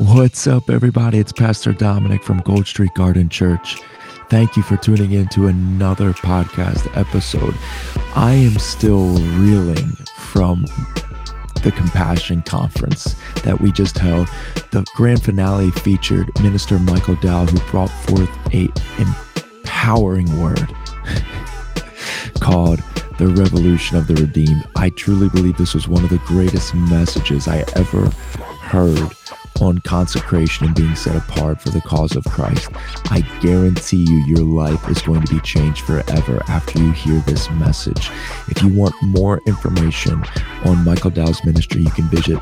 What's up, everybody? It's Pastor Dominic from Gold Street Garden Church. Thank you for tuning in to another podcast episode. I am still reeling from the Compassion Conference that we just held. The grand finale featured Minister Michael Dow, who brought forth a empowering word called the revolution of the redeemed. I truly believe this was one of the greatest messages I ever heard on consecration and being set apart for the cause of Christ. I guarantee you, your life is going to be changed forever after you hear this message. If you want more information on Michael Dow's ministry, you can visit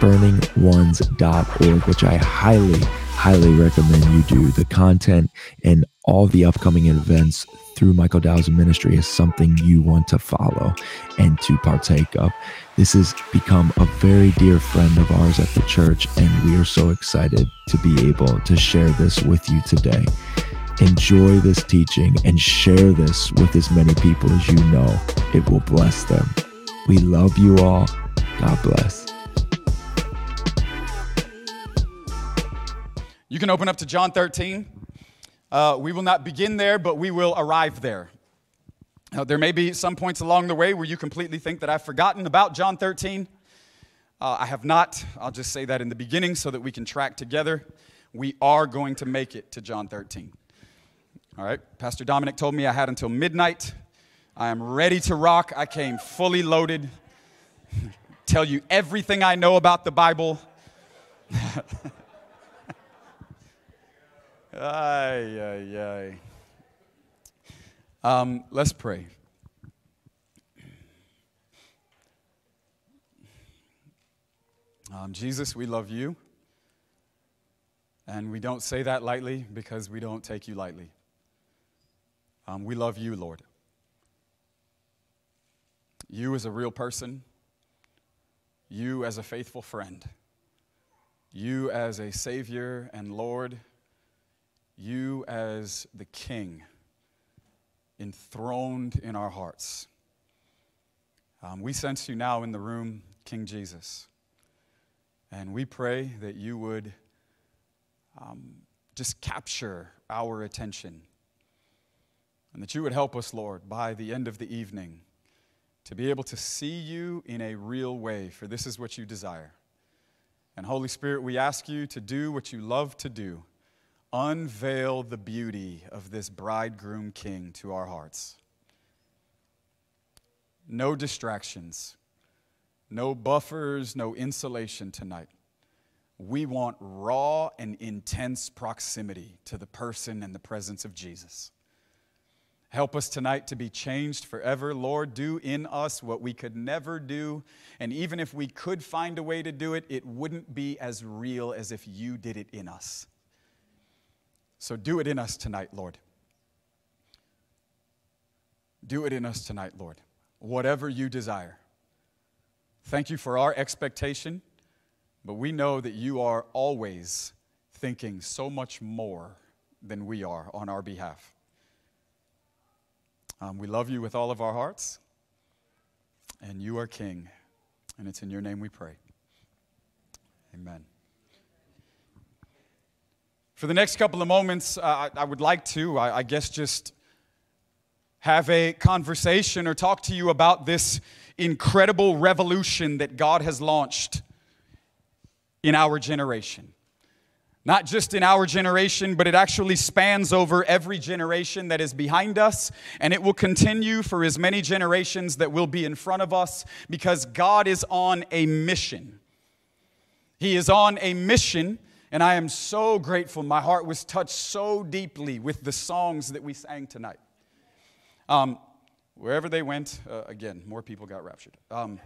burningones.org, which I highly, highly recommend you do. The content and all the upcoming events through Michael Dow's ministry is something you want to follow and to partake of. This has become a very dear friend of ours at the church, and we are so excited to be able to share this with you today. Enjoy this teaching and share this with as many people as you know. It will bless them. We love you all. God bless. You can open up to John 13. Uh, we will not begin there, but we will arrive there. Now, there may be some points along the way where you completely think that I've forgotten about John 13. Uh, I have not. I'll just say that in the beginning so that we can track together. We are going to make it to John 13. All right, Pastor Dominic told me I had until midnight. I am ready to rock. I came fully loaded. Tell you everything I know about the Bible. Ay, ay, ay. Um, let's pray. Um, Jesus, we love you. And we don't say that lightly because we don't take you lightly. Um, we love you, Lord. You as a real person, you as a faithful friend, you as a Savior and Lord you as the King enthroned in our hearts. Um, we sense you now in the room, King Jesus. And we pray that you would um, just capture our attention. And that you would help us, Lord, by the end of the evening to be able to see you in a real way, for this is what you desire. And Holy Spirit, we ask you to do what you love to do unveil the beauty of this bridegroom king to our hearts. No distractions, no buffers, no insulation tonight. We want raw and intense proximity to the person and the presence of Jesus. Help us tonight to be changed forever. Lord, do in us what we could never do. And even if we could find a way to do it, it wouldn't be as real as if you did it in us. So do it in us tonight, Lord. Do it in us tonight, Lord. Whatever you desire. Thank you for our expectation, but we know that you are always thinking so much more than we are on our behalf. Um, we love you with all of our hearts, and you are King. And it's in your name we pray. Amen. For the next couple of moments, uh, I would like to, I, I guess, just have a conversation or talk to you about this incredible revolution that God has launched in our generation. Not just in our generation, but it actually spans over every generation that is behind us, and it will continue for as many generations that will be in front of us because God is on a mission. He is on a mission and I am so grateful. My heart was touched so deeply with the songs that we sang tonight. Um, wherever they went, uh, again, more people got raptured. Um,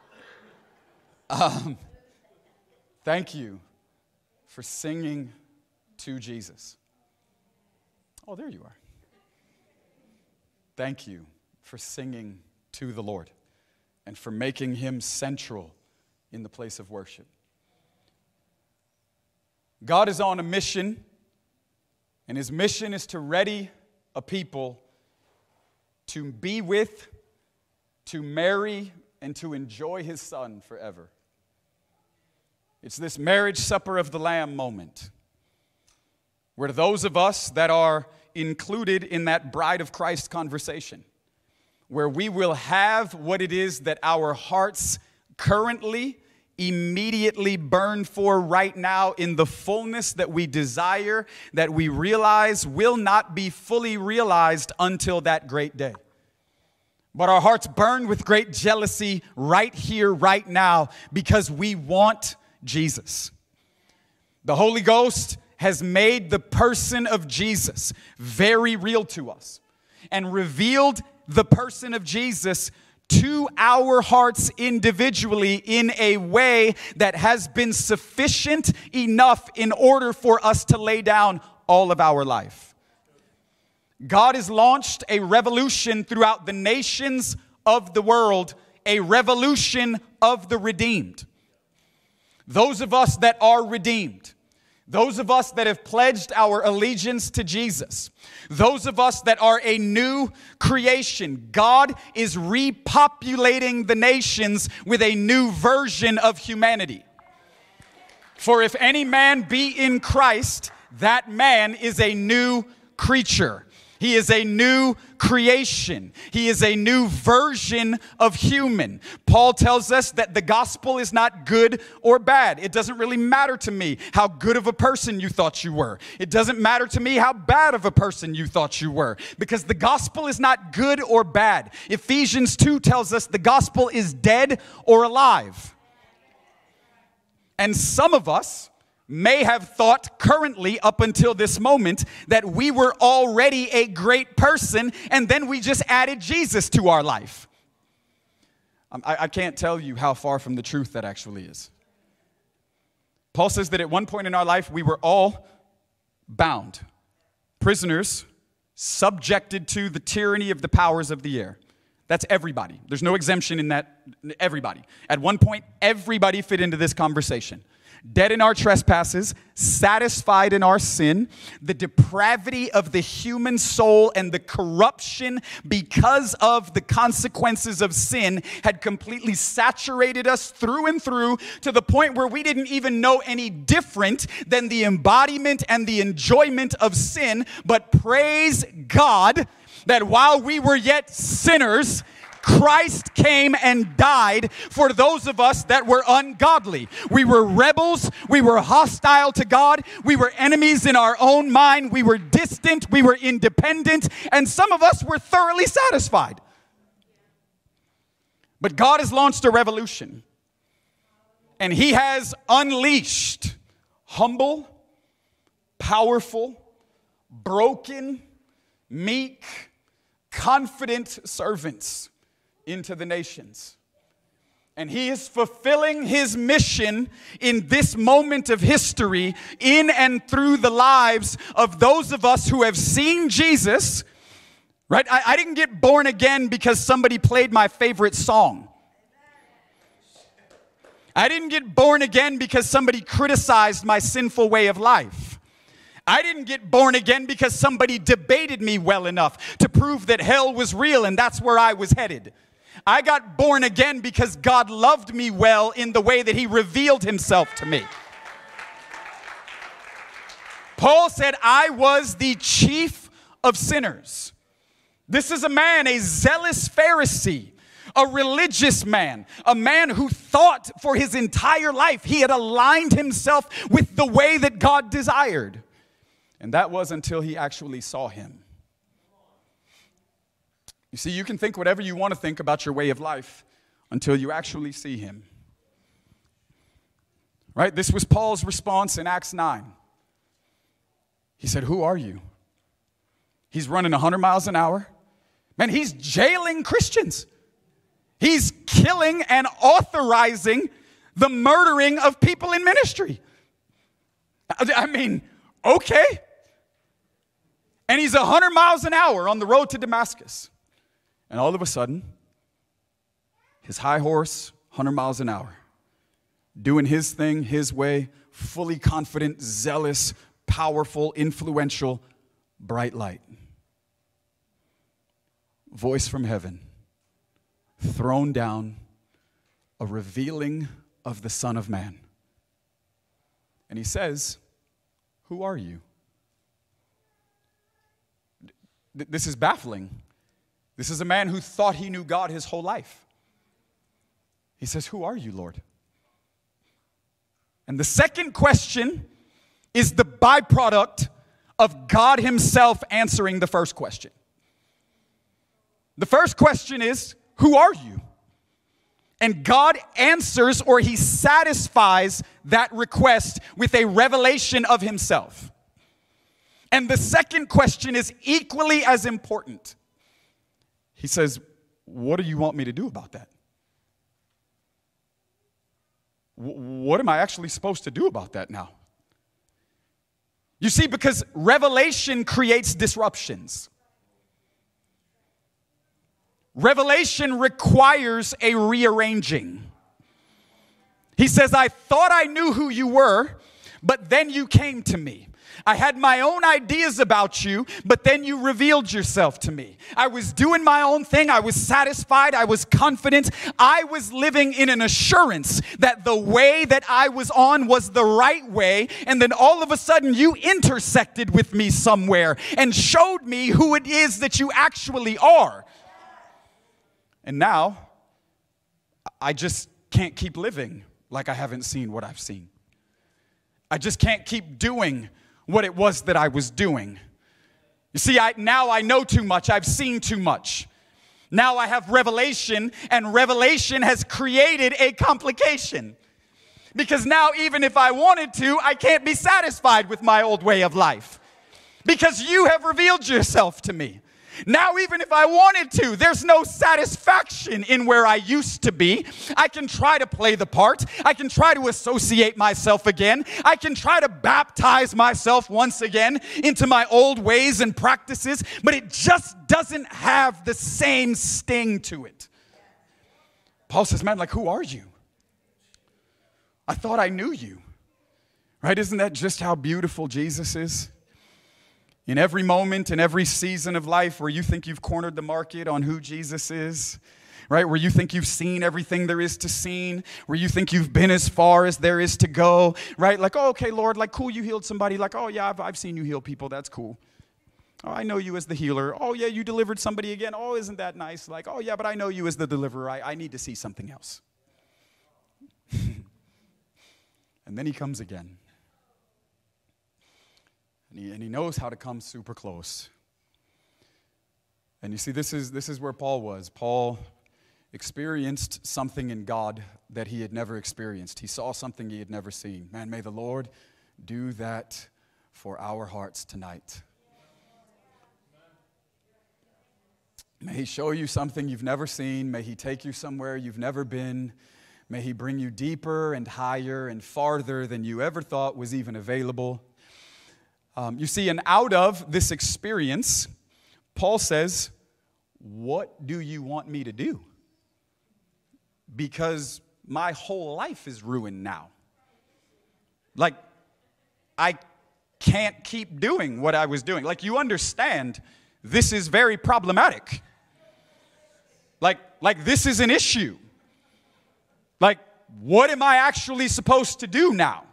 um, thank you for singing to Jesus. Oh, there you are. Thank you for singing to the Lord and for making him central in the place of worship. God is on a mission, and his mission is to ready a people to be with, to marry, and to enjoy his son forever. It's this marriage supper of the Lamb moment where those of us that are included in that bride of Christ conversation, where we will have what it is that our hearts currently, immediately burn for right now in the fullness that we desire, that we realize will not be fully realized until that great day. But our hearts burn with great jealousy right here, right now, because we want Jesus. The Holy Ghost has made the person of Jesus very real to us and revealed the person of Jesus to our hearts individually in a way that has been sufficient enough in order for us to lay down all of our life. God has launched a revolution throughout the nations of the world, a revolution of the redeemed. Those of us that are redeemed, those of us that have pledged our allegiance to Jesus, those of us that are a new creation, God is repopulating the nations with a new version of humanity. For if any man be in Christ, that man is a new creature. He is a new creation. He is a new version of human. Paul tells us that the gospel is not good or bad. It doesn't really matter to me how good of a person you thought you were. It doesn't matter to me how bad of a person you thought you were because the gospel is not good or bad. Ephesians 2 tells us the gospel is dead or alive. And some of us, may have thought currently up until this moment that we were already a great person and then we just added Jesus to our life. Um, I, I, can't tell you how far from the truth that actually is. Paul says that at one point in our life we were all bound, prisoners, subjected to the tyranny of the powers of the air. That's everybody. There's no exemption in that. Everybody. At one point, everybody fit into this conversation dead in our trespasses, satisfied in our sin, the depravity of the human soul and the corruption because of the consequences of sin had completely saturated us through and through to the point where we didn't even know any different than the embodiment and the enjoyment of sin. But praise God that while we were yet sinners, Christ came and died for those of us that were ungodly. We were rebels. We were hostile to God. We were enemies in our own mind. We were distant. We were independent. And some of us were thoroughly satisfied. But God has launched a revolution. And He has unleashed humble, powerful, broken, meek, confident servants into the nations. And he is fulfilling his mission in this moment of history in and through the lives of those of us who have seen Jesus. Right? I, I didn't get born again because somebody played my favorite song. I didn't get born again because somebody criticized my sinful way of life. I didn't get born again because somebody debated me well enough to prove that hell was real and that's where I was headed. I got born again because God loved me well in the way that He revealed Himself to me. Paul said, I was the chief of sinners. This is a man, a zealous Pharisee, a religious man, a man who thought for his entire life he had aligned himself with the way that God desired. And that was until he actually saw him. You see, you can think whatever you want to think about your way of life until you actually see him. Right? This was Paul's response in Acts 9. He said, Who are you? He's running 100 miles an hour. Man, he's jailing Christians. He's killing and authorizing the murdering of people in ministry. I mean, okay. And he's 100 miles an hour on the road to Damascus. And all of a sudden, his high horse, 100 miles an hour, doing his thing his way, fully confident, zealous, powerful, influential, bright light. Voice from heaven, thrown down, a revealing of the Son of Man. And he says, Who are you? This is baffling. This is a man who thought he knew God his whole life. He says, Who are you, Lord? And the second question is the byproduct of God Himself answering the first question. The first question is, Who are you? And God answers or He satisfies that request with a revelation of Himself. And the second question is equally as important. He says, What do you want me to do about that? what am I actually supposed to do about that now? You see, because revelation creates disruptions. Revelation requires a rearranging. He says, I thought I knew who you were, but then you came to me. I had my own ideas about you, but then you revealed yourself to me. I was doing my own thing. I was satisfied. I was confident. I was living in an assurance that the way that I was on was the right way. And then all of a sudden, you intersected with me somewhere and showed me who it is that you actually are. And now, I just can't keep living like I haven't seen what I've seen. I just can't keep doing what it was that I was doing. You see, I, now I know too much, I've seen too much. Now I have revelation, and revelation has created a complication. Because now, even if I wanted to, I can't be satisfied with my old way of life. Because you have revealed yourself to me. Now, even if I wanted to, there's no satisfaction in where I used to be. I can try to play the part. I can try to associate myself again. I can try to baptize myself once again into my old ways and practices, but it just doesn't have the same sting to it. Paul says, Man, like, who are you? I thought I knew you. Right? Isn't that just how beautiful Jesus is? In every moment, in every season of life where you think you've cornered the market on who Jesus is, right? Where you think you've seen everything there is to see, where you think you've been as far as there is to go, right? Like, oh, okay, Lord, like, cool, you healed somebody. Like, oh, yeah, I've, I've seen you heal people. That's cool. Oh, I know you as the healer. Oh, yeah, you delivered somebody again. Oh, isn't that nice? Like, oh, yeah, but I know you as the deliverer. I, I need to see something else. and then he comes again. And he, and he knows how to come super close. And you see, this is, this is where Paul was. Paul experienced something in God that he had never experienced. He saw something he had never seen. Man, may the Lord do that for our hearts tonight. May He show you something you've never seen. May He take you somewhere you've never been. May He bring you deeper and higher and farther than you ever thought was even available. Um, you see, and out of this experience, Paul says, What do you want me to do? Because my whole life is ruined now. Like, I can't keep doing what I was doing. Like, you understand, this is very problematic. Like, like this is an issue. Like, what am I actually supposed to do now?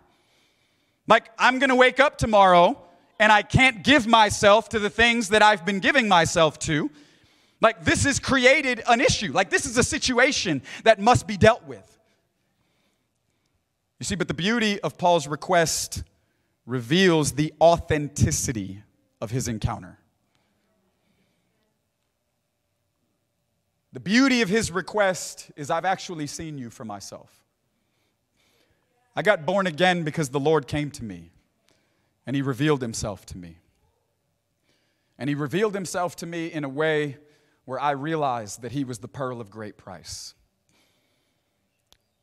Like, I'm gonna wake up tomorrow and I can't give myself to the things that I've been giving myself to. Like, this has created an issue. Like, this is a situation that must be dealt with. You see, but the beauty of Paul's request reveals the authenticity of his encounter. The beauty of his request is I've actually seen you for myself. I got born again because the Lord came to me and he revealed himself to me. And he revealed himself to me in a way where I realized that he was the pearl of great price.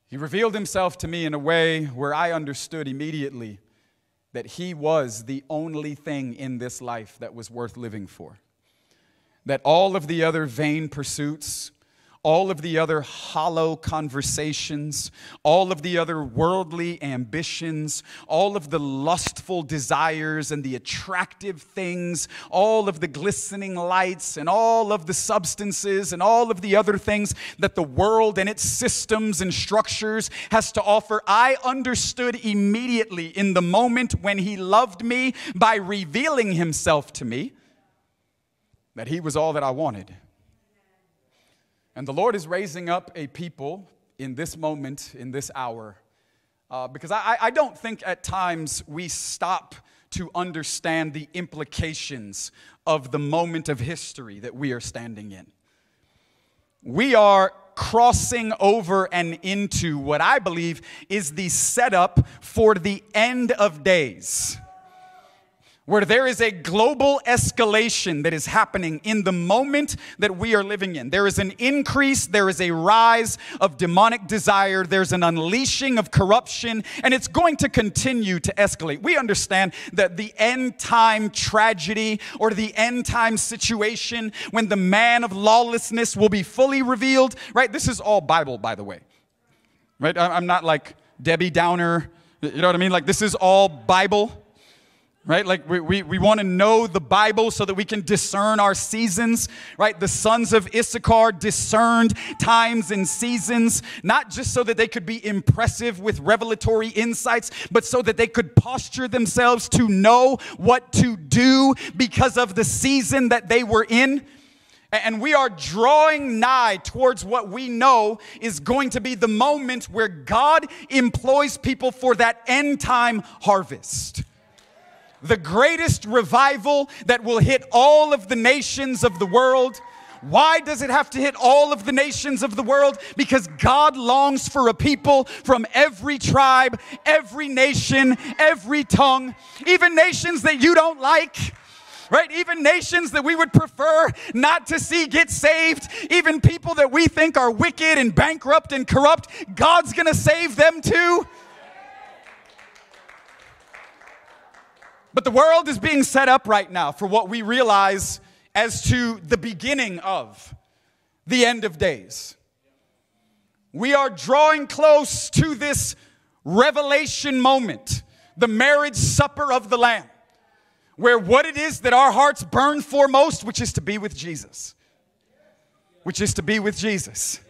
He revealed himself to me in a way where I understood immediately that he was the only thing in this life that was worth living for. That all of the other vain pursuits, all of the other hollow conversations, all of the other worldly ambitions, all of the lustful desires and the attractive things, all of the glistening lights and all of the substances and all of the other things that the world and its systems and structures has to offer. I understood immediately in the moment when He loved me by revealing Himself to me that He was all that I wanted. And the Lord is raising up a people in this moment, in this hour, uh, because I, I don't think at times we stop to understand the implications of the moment of history that we are standing in. We are crossing over and into what I believe is the setup for the end of days where there is a global escalation that is happening in the moment that we are living in. There is an increase, there is a rise of demonic desire, there's an unleashing of corruption, and it's going to continue to escalate. We understand that the end time tragedy or the end time situation when the man of lawlessness will be fully revealed, right? This is all Bible, by the way, right? I'm not like Debbie Downer, you know what I mean? Like, this is all Bible right? Like we, we, we want to know the Bible so that we can discern our seasons, right? The sons of Issachar discerned times and seasons, not just so that they could be impressive with revelatory insights, but so that they could posture themselves to know what to do because of the season that they were in. And we are drawing nigh towards what we know is going to be the moment where God employs people for that end time harvest the greatest revival that will hit all of the nations of the world. Why does it have to hit all of the nations of the world? Because God longs for a people from every tribe, every nation, every tongue, even nations that you don't like right? Even nations that we would prefer not to see get saved, even people that we think are wicked and bankrupt and corrupt, God's gonna save them too. But the world is being set up right now for what we realize as to the beginning of the end of days. We are drawing close to this revelation moment, the marriage supper of the Lamb, where what it is that our hearts burn for most, which is to be with Jesus. Which is to be with Jesus.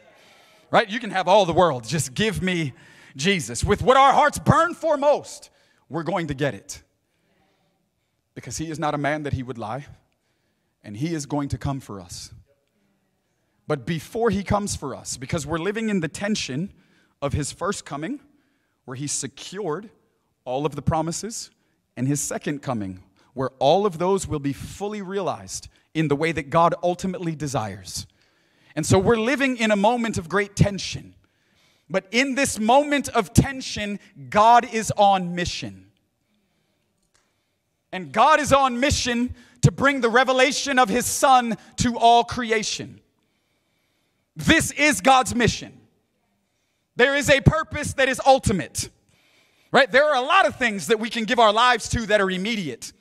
Right? You can have all the world, just give me Jesus. With what our hearts burn for most, we're going to get it because he is not a man that he would lie, and he is going to come for us. But before he comes for us, because we're living in the tension of his first coming, where he secured all of the promises, and his second coming, where all of those will be fully realized in the way that God ultimately desires. And so we're living in a moment of great tension. But in this moment of tension, God is on mission. And God is on mission to bring the revelation of his son to all creation. This is God's mission. There is a purpose that is ultimate, right? There are a lot of things that we can give our lives to that are immediate.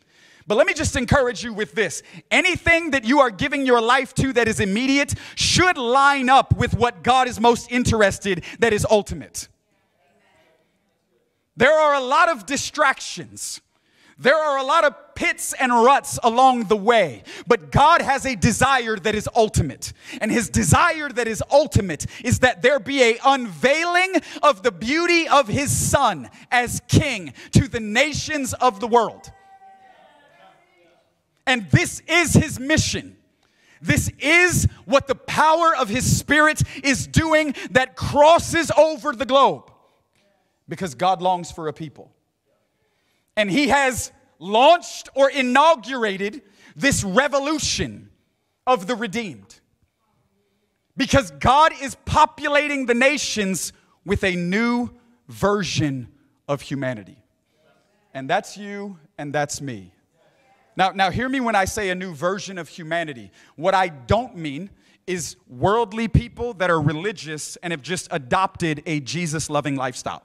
But let me just encourage you with this anything that you are giving your life to that is immediate should line up with what God is most interested that is ultimate. There are a lot of distractions there are a lot of pits and ruts along the way, but God has a desire that is ultimate. And his desire that is ultimate is that there be a unveiling of the beauty of his son as king to the nations of the world. And this is his mission. This is what the power of his spirit is doing that crosses over the globe because God longs for a people. And he has launched or inaugurated this revolution of the redeemed. Because God is populating the nations with a new version of humanity. And that's you and that's me. Now, now hear me when I say a new version of humanity. What I don't mean is worldly people that are religious and have just adopted a Jesus loving lifestyle.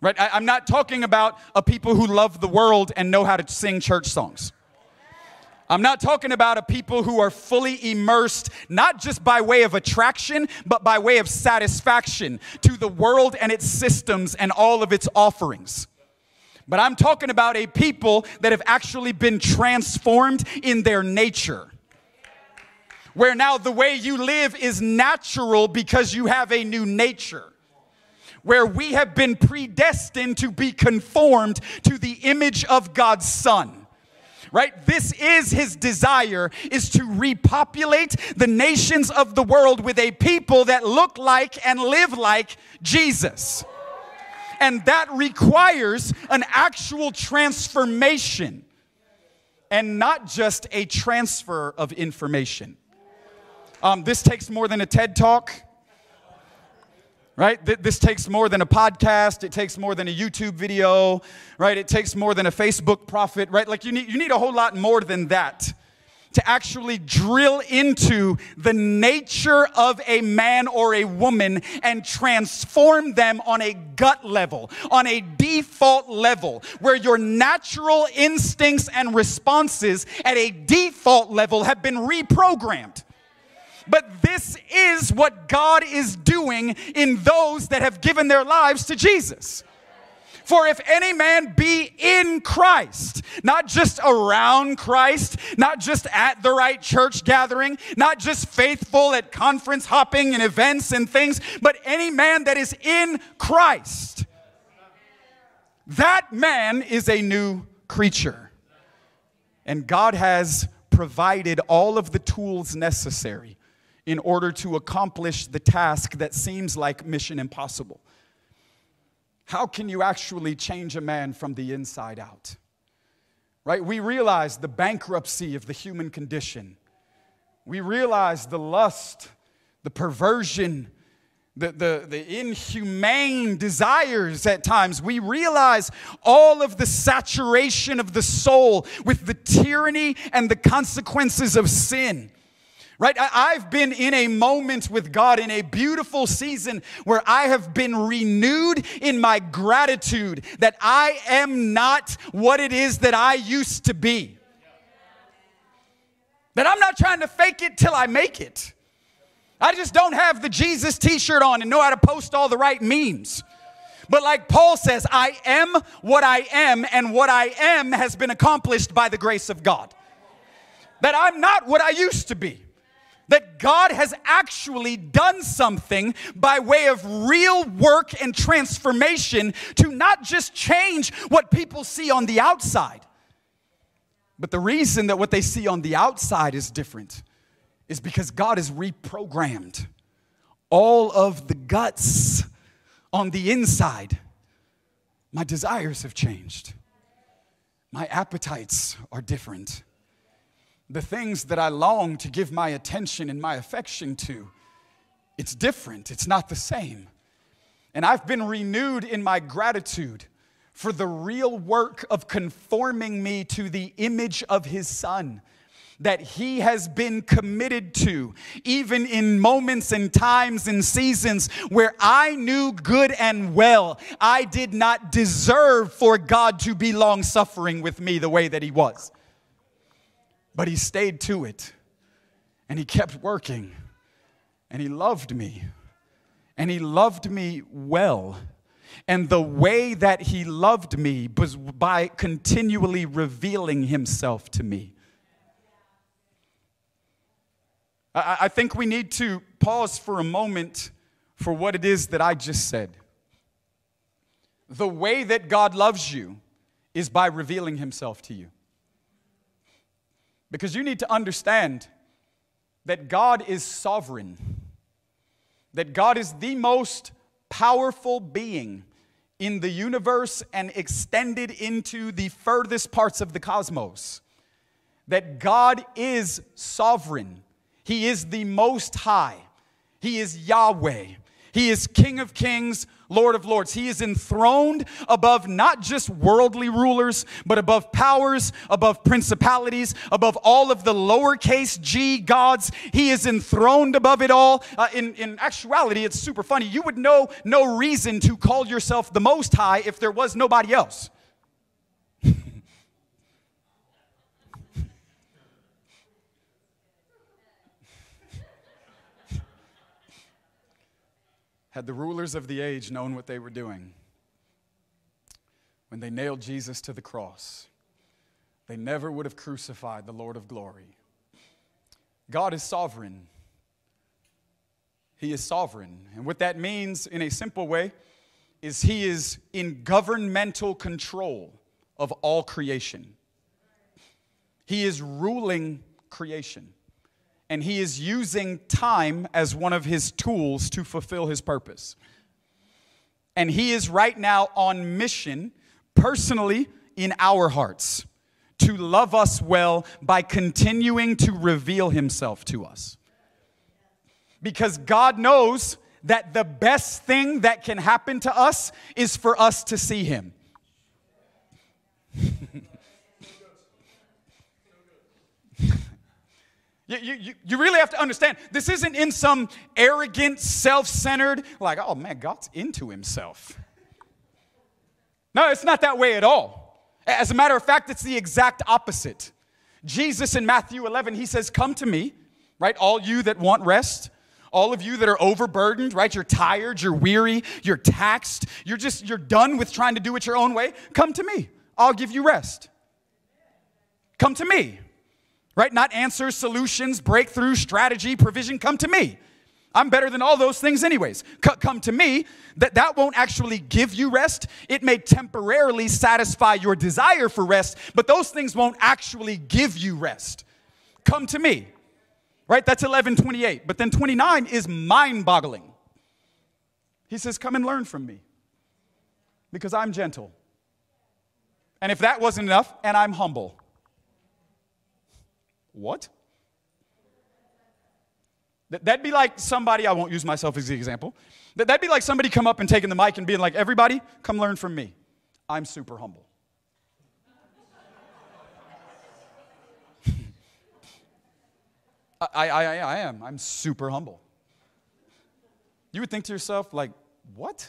Right? I, am not talking about a people who love the world and know how to sing church songs. I'm not talking about a people who are fully immersed, not just by way of attraction, but by way of satisfaction to the world and its systems and all of its offerings. But I'm talking about a people that have actually been transformed in their nature. Where now the way you live is natural because you have a new nature where we have been predestined to be conformed to the image of God's Son right? This is his desire is to repopulate the nations of the world with a people that look like and live like jesus. And that requires an actual transformation and not just a transfer of information. Um, this takes more than a ted talk right? This takes more than a podcast. It takes more than a YouTube video, right? It takes more than a Facebook prophet, right? Like you need, you need a whole lot more than that to actually drill into the nature of a man or a woman and transform them on a gut level, on a default level, where your natural instincts and responses at a default level have been reprogrammed. But this is what God is doing in those that have given their lives to Jesus. For if any man be in Christ, not just around Christ, not just at the right church gathering, not just faithful at conference hopping and events and things, but any man that is in Christ, that man is a new creature. And God has provided all of the tools necessary in order to accomplish the task that seems like mission impossible. How can you actually change a man from the inside out? Right? We realize the bankruptcy of the human condition. We realize the lust, the perversion, the, the, the inhumane desires at times. We realize all of the saturation of the soul with the tyranny and the consequences of sin right? I, have been in a moment with God in a beautiful season where I have been renewed in my gratitude that I am not what it is that I used to be. That I'm not trying to fake it till I make it. I just don't have the Jesus t shirt on and know how to post all the right memes. But like Paul says, I am what I am, and what I am has been accomplished by the grace of God. That I'm not what I used to be that God has actually done something by way of real work and transformation to not just change what people see on the outside. But the reason that what they see on the outside is different is because God has reprogrammed all of the guts on the inside. My desires have changed. My appetites are different the things that I long to give my attention and my affection to, it's different, it's not the same. And I've been renewed in my gratitude for the real work of conforming me to the image of His Son that He has been committed to, even in moments and times and seasons where I knew good and well I did not deserve for God to be long suffering with me the way that He was. But he stayed to it and he kept working and he loved me and he loved me well. And the way that he loved me was by continually revealing himself to me. I, think we need to pause for a moment for what it is that I just said. The way that God loves you is by revealing himself to you. Because you need to understand that God is sovereign, that God is the most powerful being in the universe and extended into the furthest parts of the cosmos. That God is sovereign, He is the most high, He is Yahweh, He is King of kings, Lord of Lords. He is enthroned above not just worldly rulers, but above powers, above principalities, above all of the lowercase g gods. He is enthroned above it all. Uh, in, in actuality, it's super funny. You would know no reason to call yourself the Most High if there was nobody else. Had the rulers of the age known what they were doing when they nailed Jesus to the cross, they never would have crucified the Lord of glory. God is sovereign. He is sovereign. And what that means, in a simple way, is He is in governmental control of all creation. He is ruling creation. And He is using time as one of His tools to fulfill His purpose. And He is right now on mission, personally, in our hearts, to love us well by continuing to reveal Himself to us because God knows that the best thing that can happen to us is for us to see Him. You, you, you really have to understand this isn't in some arrogant, self centered, like, oh man, God's into himself. No, it's not that way at all. As a matter of fact, it's the exact opposite. Jesus in Matthew 11, he says, Come to me, right? All you that want rest, all of you that are overburdened, right? You're tired, you're weary, you're taxed, you're just, you're done with trying to do it your own way. Come to me. I'll give you rest. Come to me, right? Not answers, solutions, breakthrough, strategy, provision. Come to me. I'm better than all those things, anyways. C- come to me. That that won't actually give you rest. It may temporarily satisfy your desire for rest, but those things won't actually give you rest. Come to me right? That's 1128. But then 29 is mind boggling. He says, Come and learn from me because I'm gentle. And if that wasn't enough, and I'm humble. What? That'd be like somebody, I won't use myself as the example. That'd be like somebody come up and taking the mic and being like, everybody, come learn from me. I'm super humble. I, I, I am. I'm super humble. You would think to yourself, like, what?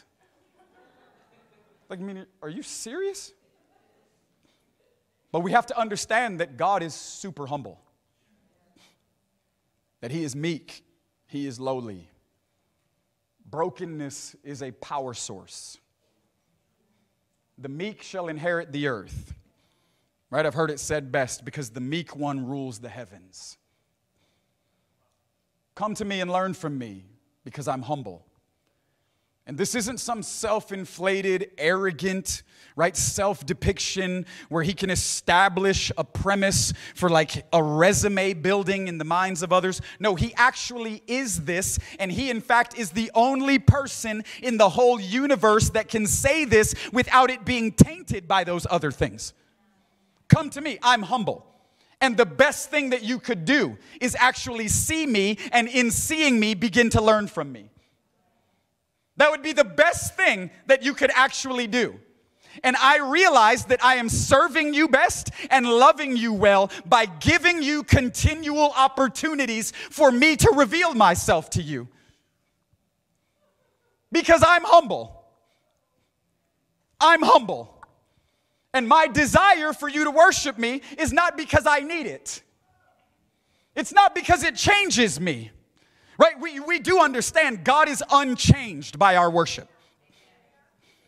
Like, I mean, are you serious? But we have to understand that God is super humble, that He is meek, He is lowly. Brokenness is a power source. The meek shall inherit the earth. Right? I've heard it said best because the meek one rules the heavens. Come to me and learn from me because I'm humble. And this isn't some self inflated, arrogant, right, self depiction where he can establish a premise for like a resume building in the minds of others. No, he actually is this. And he, in fact, is the only person in the whole universe that can say this without it being tainted by those other things. Come to me, I'm humble. And the best thing that you could do is actually see me and in seeing me begin to learn from me. That would be the best thing that you could actually do. And I realize that I am serving you best and loving you well by giving you continual opportunities for me to reveal myself to you. Because I'm humble. I'm humble. And my desire for you to worship me is not because I need it. It's not because it changes me. Right? We, we do understand God is unchanged by our worship.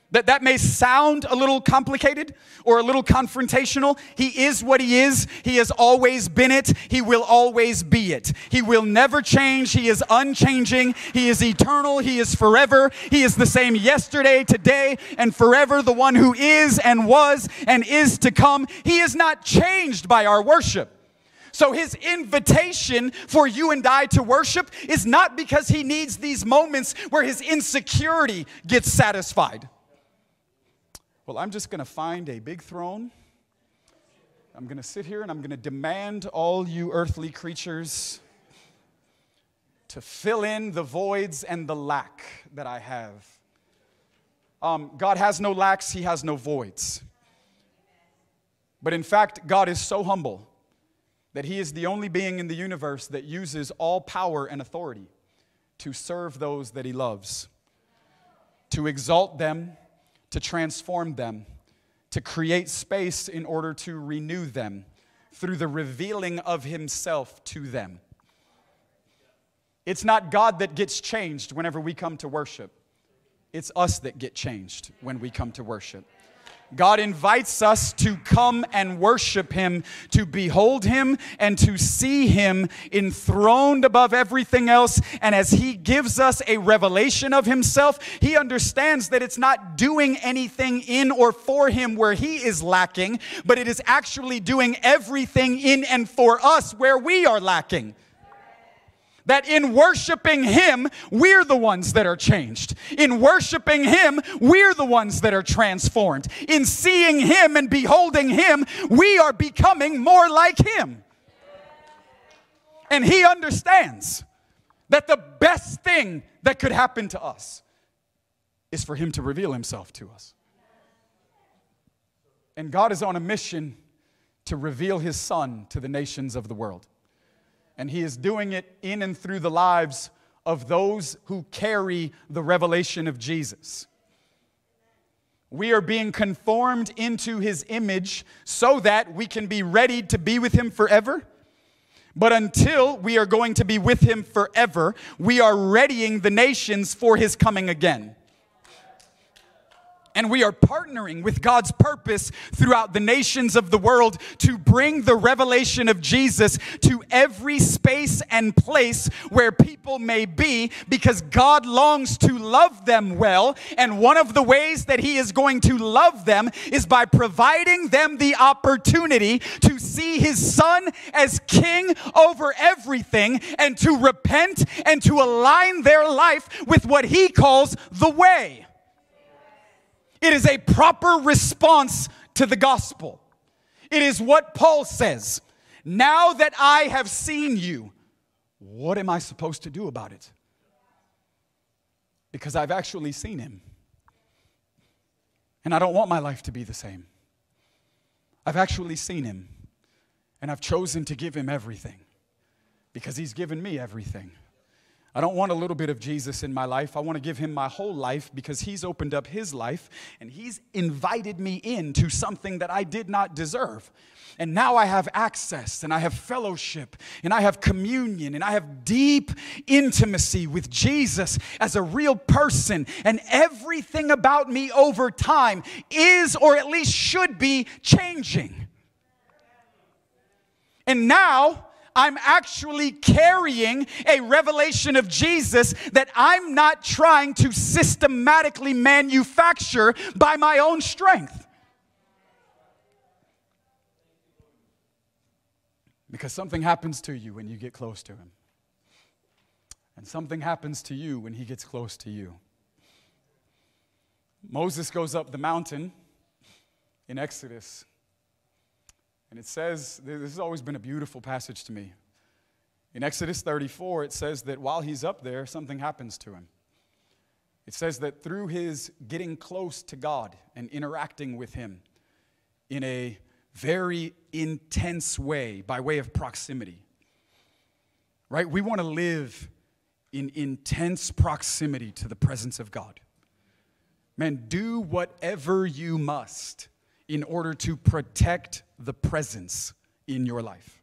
That, that may sound a little complicated or a little confrontational. He is what He is. He has always been it. He will always be it. He will never change. He is unchanging. He is eternal. He is forever. He is the same yesterday, today, and forever, the one who is and was and is to come. He is not changed by our worship. So his invitation for you and I to worship is not because he needs these moments where his insecurity gets satisfied. Well, I'm just going to find a big throne. I'm going to sit here and I'm going to demand all you earthly creatures to fill in the voids and the lack that I have. Um, God has no lacks, He has no voids. But in fact, God is so humble that He is the only being in the universe that uses all power and authority to serve those that He loves, to exalt them to transform them, to create space in order to renew them through the revealing of Himself to them. It's not God that gets changed whenever we come to worship. it's us that get changed when we come to worship. God invites us to come and worship Him, to behold Him, and to see Him enthroned above everything else. And as He gives us a revelation of Himself, He understands that it's not doing anything in or for Him where He is lacking, but it is actually doing everything in and for us where we are lacking. That in worshiping Him, we're the ones that are changed. In worshiping Him, we're the ones that are transformed. In seeing Him and beholding Him, we are becoming more like Him. And He understands that the best thing that could happen to us is for Him to reveal Himself to us. And God is on a mission to reveal His Son to the nations of the world and He is doing it in and through the lives of those who carry the revelation of Jesus. We are being conformed into His image so that we can be ready to be with Him forever. But until we are going to be with Him forever, we are readying the nations for His coming again and we are partnering with God's purpose throughout the nations of the world to bring the revelation of Jesus to every space and place where people may be because God longs to love them well. And one of the ways that He is going to love them is by providing them the opportunity to see His Son as King over everything and to repent and to align their life with what He calls the way. It is a proper response to the gospel. It is what Paul says. Now that I have seen you, what am I supposed to do about it? Because I've actually seen him. And I don't want my life to be the same. I've actually seen him. And I've chosen to give him everything because he's given me everything. I don't want a little bit of Jesus in my life. I want to give him my whole life because he's opened up his life and he's invited me into something that I did not deserve. And now I have access and I have fellowship and I have communion and I have deep intimacy with Jesus as a real person. And everything about me over time is, or at least should be, changing. And now, I'm actually carrying a revelation of Jesus that I'm not trying to systematically manufacture by my own strength. Because something happens to you when you get close to Him. And something happens to you when He gets close to you. Moses goes up the mountain in Exodus and it says, this has always been a beautiful passage to me. In Exodus 34, it says that while he's up there, something happens to him. It says that through his getting close to God and interacting with him in a very intense way, by way of proximity, right? We want to live in intense proximity to the presence of God. Man, do whatever you must in order to protect the presence in your life.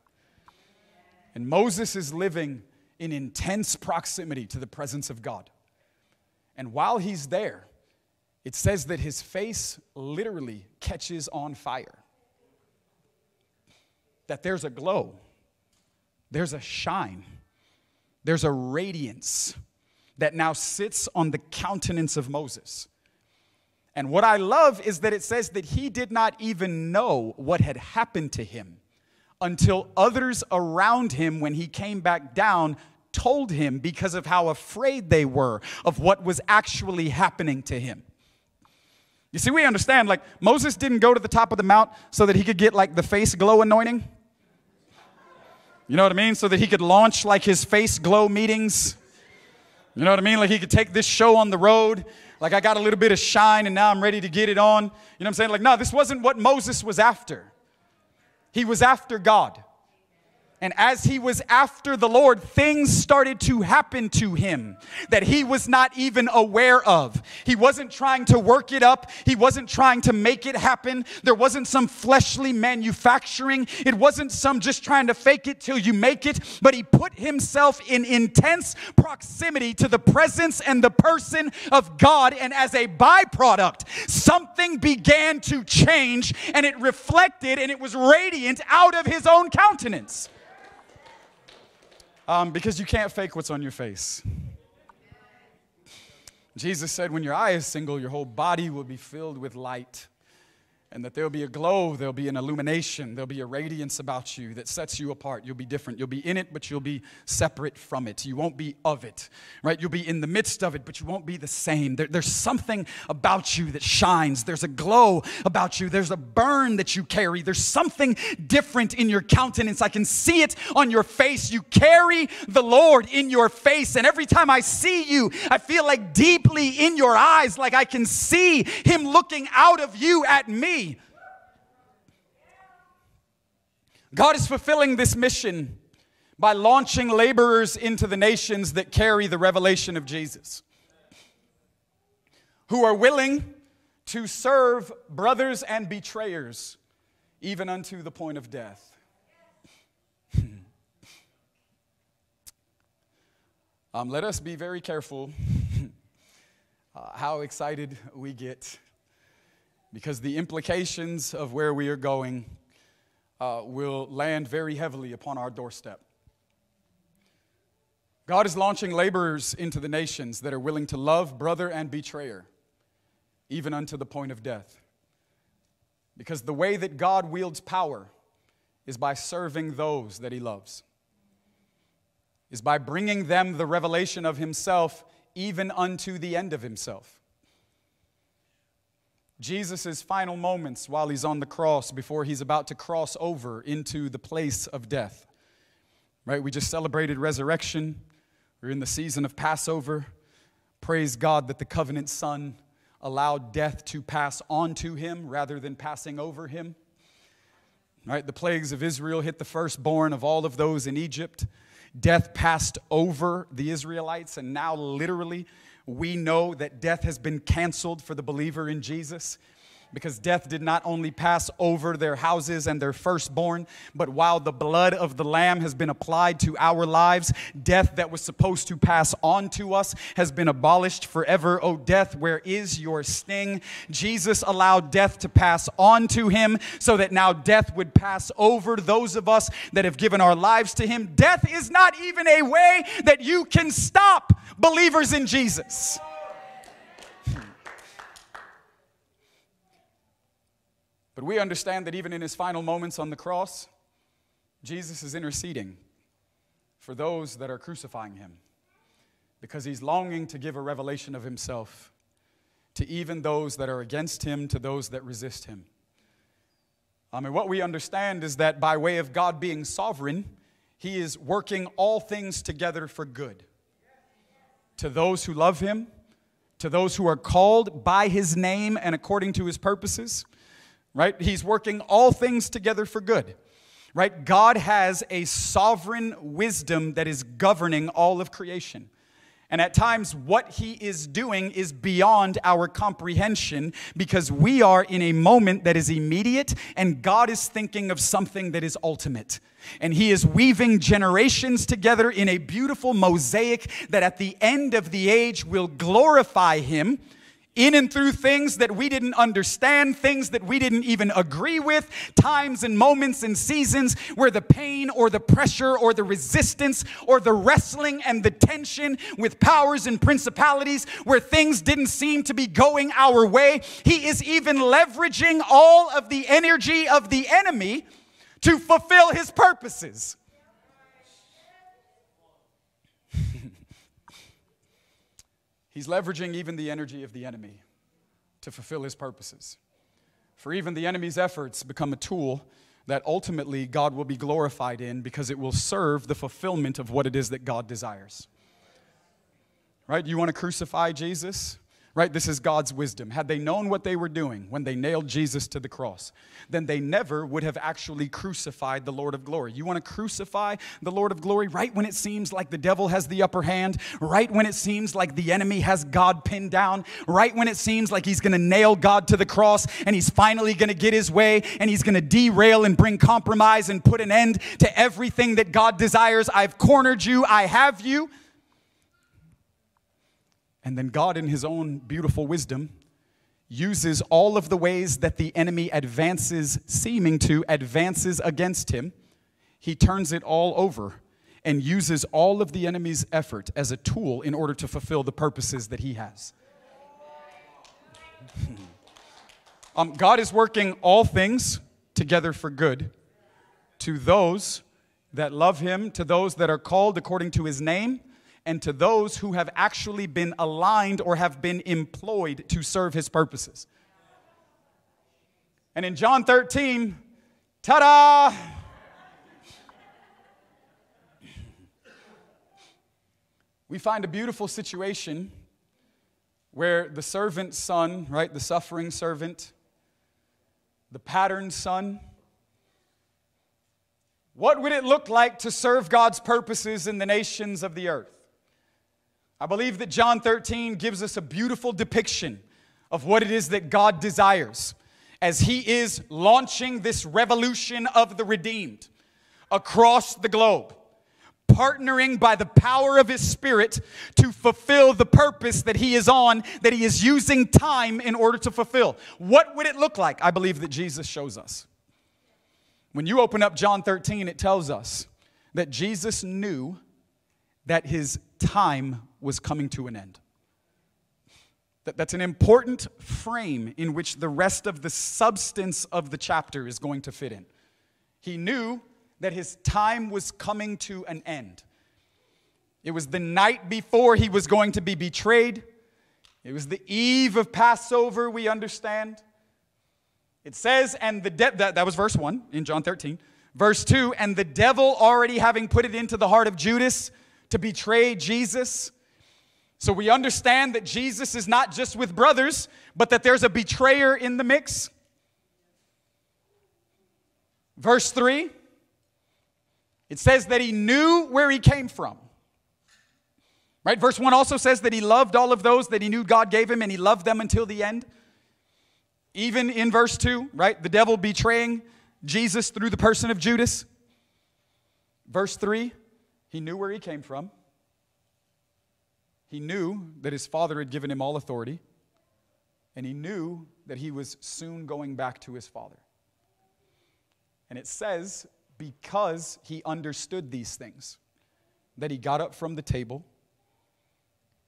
And Moses is living in intense proximity to the presence of God. And while he's there, it says that his face literally catches on fire. That there's a glow, there's a shine, there's a radiance that now sits on the countenance of Moses. And what I love is that it says that he did not even know what had happened to him until others around him, when he came back down, told him because of how afraid they were of what was actually happening to him. You see, we understand, like, Moses didn't go to the top of the mount so that he could get, like, the face glow anointing. You know what I mean? So that he could launch, like, his face glow meetings. You know what I mean? Like, he could take this show on the road like I got a little bit of shine and now I'm ready to get it on. You know what I'm saying? Like, no, this wasn't what Moses was after. He was after God. And as he was after the Lord, things started to happen to him that he was not even aware of. He wasn't trying to work it up, he wasn't trying to make it happen. There wasn't some fleshly manufacturing, it wasn't some just trying to fake it till you make it, but he put himself in intense proximity to the presence and the person of God. And as a byproduct, something began to change and it reflected and it was radiant out of his own countenance. Um, because you can't fake what's on your face. Jesus said, when your eye is single, your whole body will be filled with light and that there'll be a glow, there'll be an illumination, there'll be a radiance about you that sets you apart. You'll be different. You'll be in it, but you'll be separate from it. You won't be of it, right? You'll be in the midst of it, but you won't be the same. There, there's something about you that shines. There's a glow about you. There's a burn that you carry. There's something different in your countenance. I can see it on your face. You carry the Lord in your face, and every time I see you, I feel like deeply in your eyes, like I can see Him looking out of you at me. God is fulfilling this mission by launching laborers into the nations that carry the revelation of Jesus, who are willing to serve brothers and betrayers, even unto the point of death. um, let us be very careful uh, how excited we get because the implications of where we are going uh, will land very heavily upon our doorstep. God is launching laborers into the nations that are willing to love brother and betrayer, even unto the point of death. Because the way that God wields power is by serving those that he loves, is by bringing them the revelation of himself, even unto the end of himself. Jesus' final moments while he's on the cross before he's about to cross over into the place of death. Right? We just celebrated resurrection. We're in the season of Passover. Praise God that the covenant son allowed death to pass onto him rather than passing over him. Right? The plagues of Israel hit the firstborn of all of those in Egypt. Death passed over the Israelites, and now literally we know that death has been canceled for the believer in Jesus because death did not only pass over their houses and their firstborn, but while the blood of the Lamb has been applied to our lives, death that was supposed to pass on to us has been abolished forever. Oh, death, where is your sting? Jesus allowed death to pass on to him so that now death would pass over those of us that have given our lives to him. Death is not even a way that you can stop believers in Jesus. But we understand that even in his final moments on the cross, Jesus is interceding for those that are crucifying him because he's longing to give a revelation of himself to even those that are against him, to those that resist him. I mean, what we understand is that by way of God being sovereign, he is working all things together for good to those who love him, to those who are called by his name and according to his purposes, right? He's working all things together for good, right? God has a sovereign wisdom that is governing all of creation. And at times, what he is doing is beyond our comprehension because we are in a moment that is immediate and God is thinking of something that is ultimate. And he is weaving generations together in a beautiful mosaic that at the end of the age will glorify him in and through things that we didn't understand, things that we didn't even agree with, times and moments and seasons where the pain or the pressure or the resistance or the wrestling and the tension with powers and principalities where things didn't seem to be going our way. He is even leveraging all of the energy of the enemy to fulfill his purposes. He's leveraging even the energy of the enemy to fulfill his purposes. For even the enemy's efforts become a tool that ultimately God will be glorified in because it will serve the fulfillment of what it is that God desires. Right? You want to crucify Jesus? Right? This is God's wisdom. Had they known what they were doing when they nailed Jesus to the cross, then they never would have actually crucified the Lord of glory. You want to crucify the Lord of glory right when it seems like the devil has the upper hand, right when it seems like the enemy has God pinned down, right when it seems like he's going to nail God to the cross and he's finally going to get his way and he's going to derail and bring compromise and put an end to everything that God desires. I've cornered you, I have you. And then God, in his own beautiful wisdom, uses all of the ways that the enemy advances, seeming to, advances against him. He turns it all over and uses all of the enemy's effort as a tool in order to fulfill the purposes that he has. um, God is working all things together for good to those that love him, to those that are called according to his name and to those who have actually been aligned or have been employed to serve his purposes. And in John 13, ta da! We find a beautiful situation where the servant son, right, the suffering servant, the patterned son, what would it look like to serve God's purposes in the nations of the earth? I believe that John 13 gives us a beautiful depiction of what it is that God desires as He is launching this revolution of the redeemed across the globe, partnering by the power of His Spirit to fulfill the purpose that He is on, that He is using time in order to fulfill. What would it look like? I believe that Jesus shows us. When you open up John 13, it tells us that Jesus knew that His time was coming to an end. That, that's an important frame in which the rest of the substance of the chapter is going to fit in. He knew that his time was coming to an end. It was the night before he was going to be betrayed. It was the eve of Passover, we understand. It says, and the de- that, that was verse 1 in John 13. Verse 2, and the devil already having put it into the heart of Judas to betray Jesus, so we understand that Jesus is not just with brothers, but that there's a betrayer in the mix. Verse 3, it says that he knew where he came from. Right? Verse 1 also says that he loved all of those that he knew God gave him and he loved them until the end. Even in verse 2, right? The devil betraying Jesus through the person of Judas. Verse 3, he knew where he came from. He knew that his father had given him all authority, and he knew that he was soon going back to his father. And it says, because he understood these things, that he got up from the table,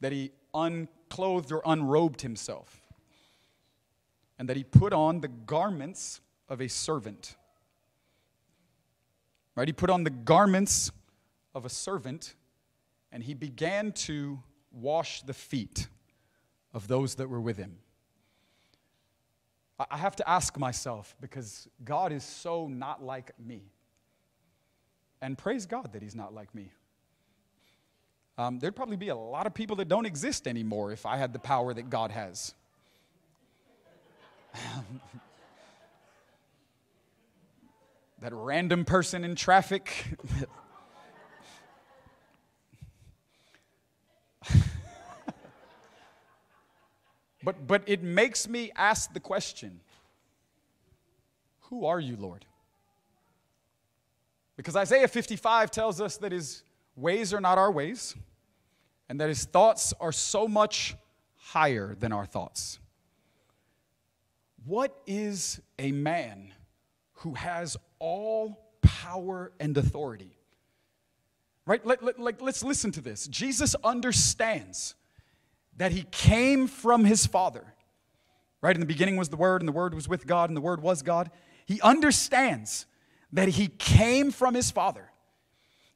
that he unclothed or unrobed himself, and that he put on the garments of a servant. Right? He put on the garments of a servant, and he began to wash the feet of those that were with him. I have to ask myself because God is so not like me. And praise God that He's not like me. Um, there'd probably be a lot of people that don't exist anymore if I had the power that God has. that random person in traffic But, but it makes me ask the question Who are you, Lord? Because Isaiah 55 tells us that his ways are not our ways, and that his thoughts are so much higher than our thoughts. What is a man who has all power and authority? Right? Let, let, like, let's listen to this. Jesus understands that he came from his Father. Right? In the beginning was the Word, and the Word was with God, and the Word was God. He understands that he came from his Father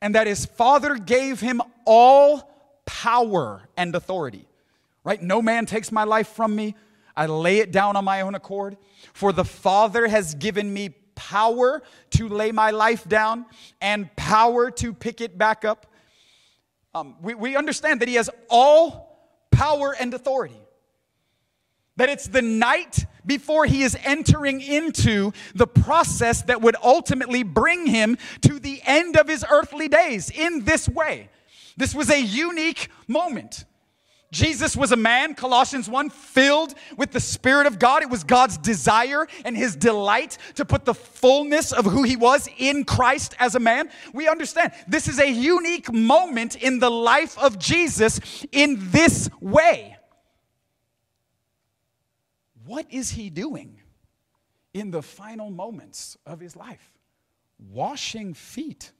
and that his Father gave him all power and authority. Right? No man takes my life from me. I lay it down on my own accord. For the Father has given me power to lay my life down and power to pick it back up. Um, we, we understand that he has all power and authority. That it's the night before he is entering into the process that would ultimately bring him to the end of his earthly days in this way. This was a unique moment. Jesus was a man, Colossians 1, filled with the Spirit of God. It was God's desire and his delight to put the fullness of who he was in Christ as a man. We understand this is a unique moment in the life of Jesus in this way. What is he doing in the final moments of his life? Washing feet.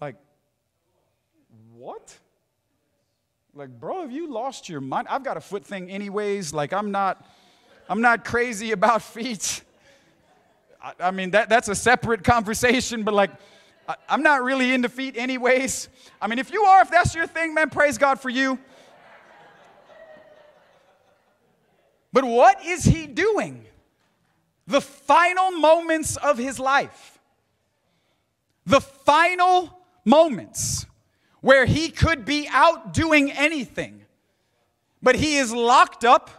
Like, what? Like, bro, have you lost your mind? I've got a foot thing anyways. Like, I'm not, I'm not crazy about feet. I, I mean, that, that's a separate conversation, but like, I, I'm not really into feet anyways. I mean, if you are, if that's your thing, man, praise God for you. But what is he doing? The final moments of his life. The final moments where he could be out doing anything, but he is locked up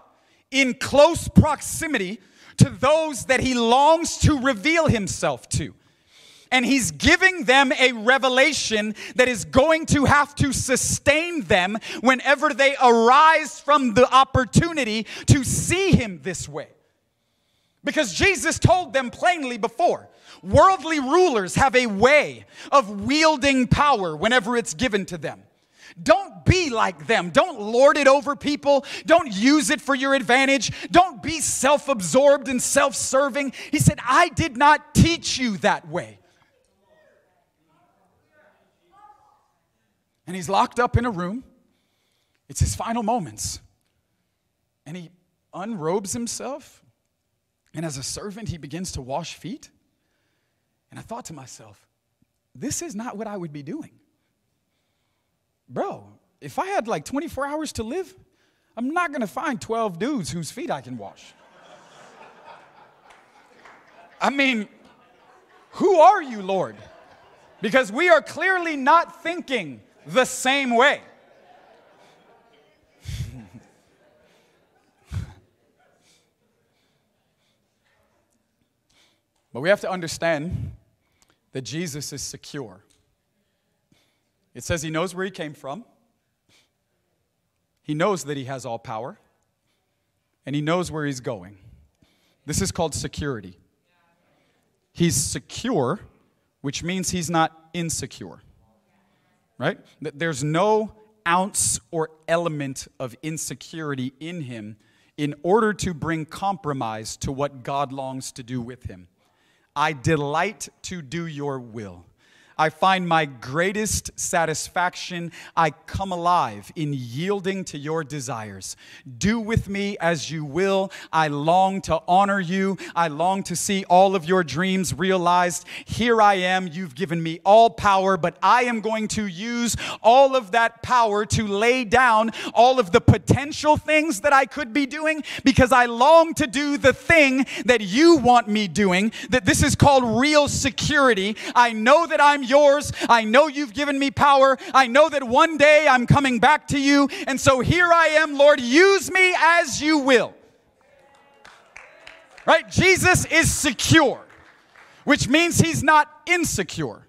in close proximity to those that he longs to reveal himself to. And he's giving them a revelation that is going to have to sustain them whenever they arise from the opportunity to see him this way. Because Jesus told them plainly before worldly rulers have a way of wielding power whenever it's given to them. Don't be like them. Don't lord it over people. Don't use it for your advantage. Don't be self absorbed and self serving. He said, I did not teach you that way. And he's locked up in a room. It's his final moments. And he unrobes himself and as a servant, he begins to wash feet. And I thought to myself, this is not what I would be doing. Bro, if I had like 24 hours to live, I'm not gonna find 12 dudes whose feet I can wash. I mean, who are you, Lord? Because we are clearly not thinking the same way. But we have to understand that Jesus is secure. It says he knows where he came from, he knows that he has all power, and he knows where he's going. This is called security. He's secure, which means he's not insecure, right? There's no ounce or element of insecurity in him in order to bring compromise to what God longs to do with him. I delight to do your will. I find my greatest satisfaction. I come alive in yielding to your desires. Do with me as you will. I long to honor you. I long to see all of your dreams realized. Here I am. You've given me all power, but I am going to use all of that power to lay down all of the potential things that I could be doing because I long to do the thing that you want me doing. That this is called real security. I know that I'm yours. I know you've given me power. I know that one day I'm coming back to you. And so here I am, Lord. Use me as you will. Right? Jesus is secure, which means he's not insecure.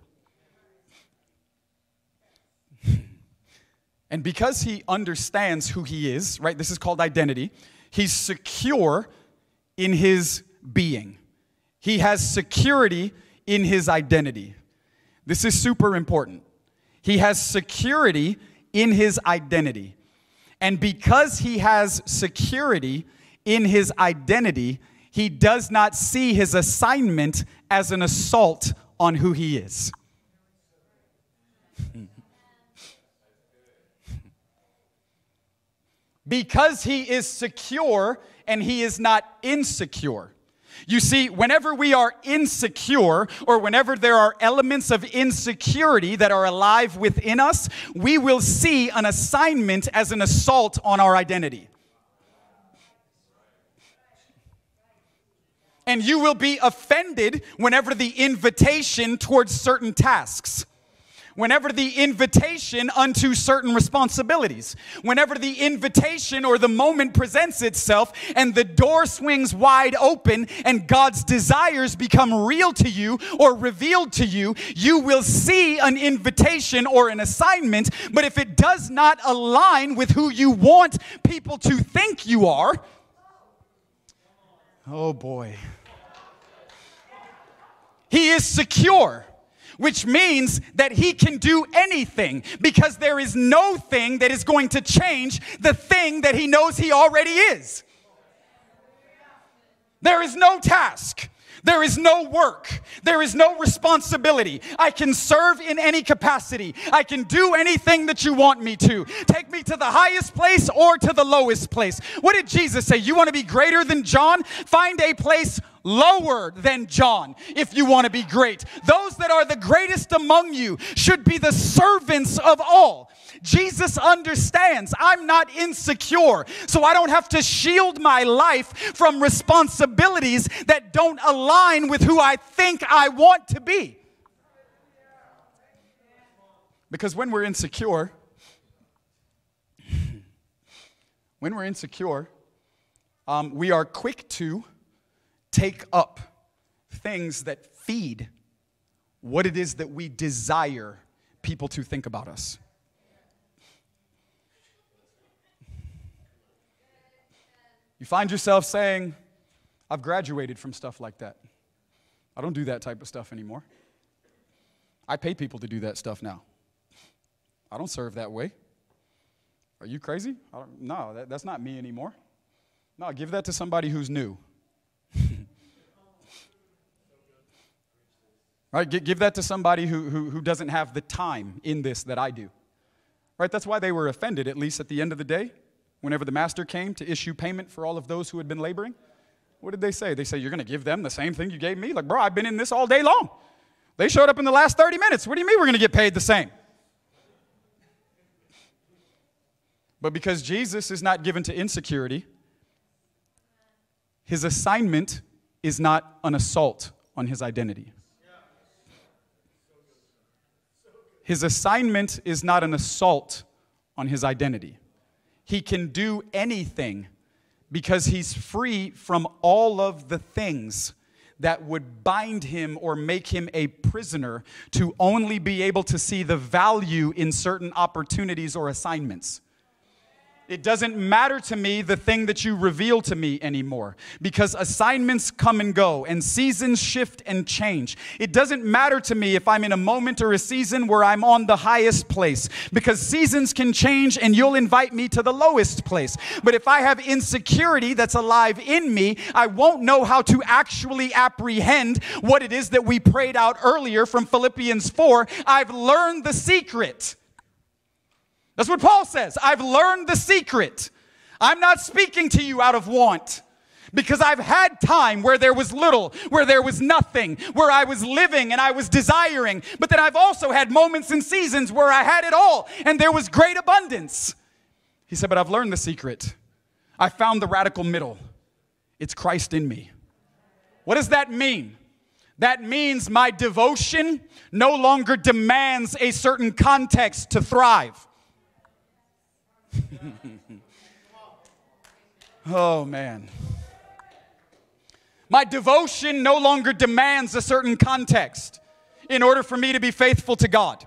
And because he understands who he is, right? This is called identity. He's secure in his being. He has security in his identity. This is super important. He has security in his identity. And because he has security in his identity, he does not see his assignment as an assault on who he is. because he is secure and he is not insecure. You see, whenever we are insecure or whenever there are elements of insecurity that are alive within us, we will see an assignment as an assault on our identity. And you will be offended whenever the invitation towards certain tasks whenever the invitation unto certain responsibilities, whenever the invitation or the moment presents itself and the door swings wide open and God's desires become real to you or revealed to you, you will see an invitation or an assignment. But if it does not align with who you want people to think you are, oh boy. He is secure which means that he can do anything because there is no thing that is going to change the thing that he knows he already is. There is no task. There is no work. There is no responsibility. I can serve in any capacity. I can do anything that you want me to. Take me to the highest place or to the lowest place. What did Jesus say? You want to be greater than John? Find a place lower than John if you want to be great. Those that are the greatest among you should be the servants of all. Jesus understands I'm not insecure, so I don't have to shield my life from responsibilities that don't align with who I think I want to be. Because when we're insecure, when we're insecure, um, we are quick to take up things that feed what it is that we desire people to think about us. You find yourself saying, I've graduated from stuff like that. I don't do that type of stuff anymore. I pay people to do that stuff now. I don't serve that way. Are you crazy? no, that, that's not me anymore. No, give that to somebody who's new. right? Give that to somebody who, who, who doesn't have the time in this that I do. Right? That's why they were offended, at least at the end of the day, whenever the master came to issue payment for all of those who had been laboring. What did they say? They say, You're going to give them the same thing you gave me? Like, bro, I've been in this all day long. They showed up in the last 30 minutes. What do you mean we're going to get paid the same? But because Jesus is not given to insecurity, his assignment is not an assault on his identity. His assignment is not an assault on his identity. He can do anything because he's free from all of the things that would bind him or make him a prisoner to only be able to see the value in certain opportunities or assignments. It doesn't matter to me the thing that you reveal to me anymore because assignments come and go and seasons shift and change. It doesn't matter to me if I'm in a moment or a season where I'm on the highest place because seasons can change and you'll invite me to the lowest place. But if I have insecurity that's alive in me, I won't know how to actually apprehend what it is that we prayed out earlier from Philippians 4. I've learned the secret. That's what Paul says. I've learned the secret. I'm not speaking to you out of want because I've had time where there was little, where there was nothing, where I was living and I was desiring. But then I've also had moments and seasons where I had it all and there was great abundance. He said, But I've learned the secret. I found the radical middle. It's Christ in me. What does that mean? That means my devotion no longer demands a certain context to thrive. oh, man. My devotion no longer demands a certain context in order for me to be faithful to God.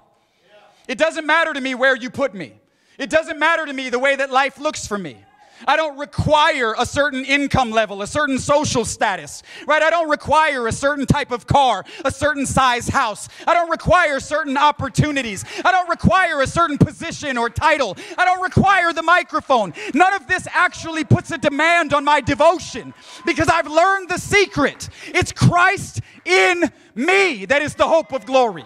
It doesn't matter to me where you put me. It doesn't matter to me the way that life looks for me. I don't require a certain income level, a certain social status, right? I don't require a certain type of car, a certain size house. I don't require certain opportunities. I don't require a certain position or title. I don't require the microphone. None of this actually puts a demand on my devotion because I've learned the secret. It's Christ in me that is the hope of glory.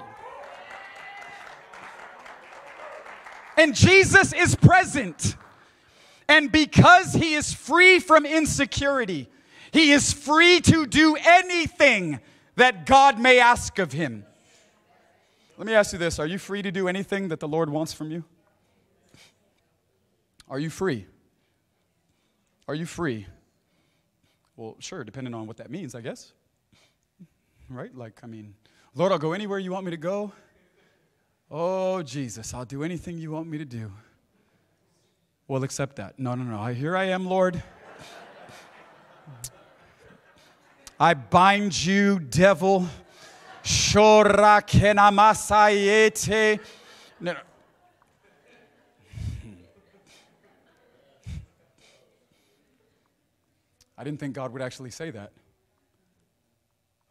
And Jesus is present. And because he is free from insecurity, he is free to do anything that God may ask of him. Let me ask you this Are you free to do anything that the Lord wants from you? Are you free? Are you free? Well, sure, depending on what that means, I guess. Right? Like, I mean, Lord, I'll go anywhere you want me to go. Oh, Jesus, I'll do anything you want me to do. Well, accept that. No, no, no. Here I am, Lord. I bind you, devil. Shora kenamasayete. No, no. I didn't think God would actually say that.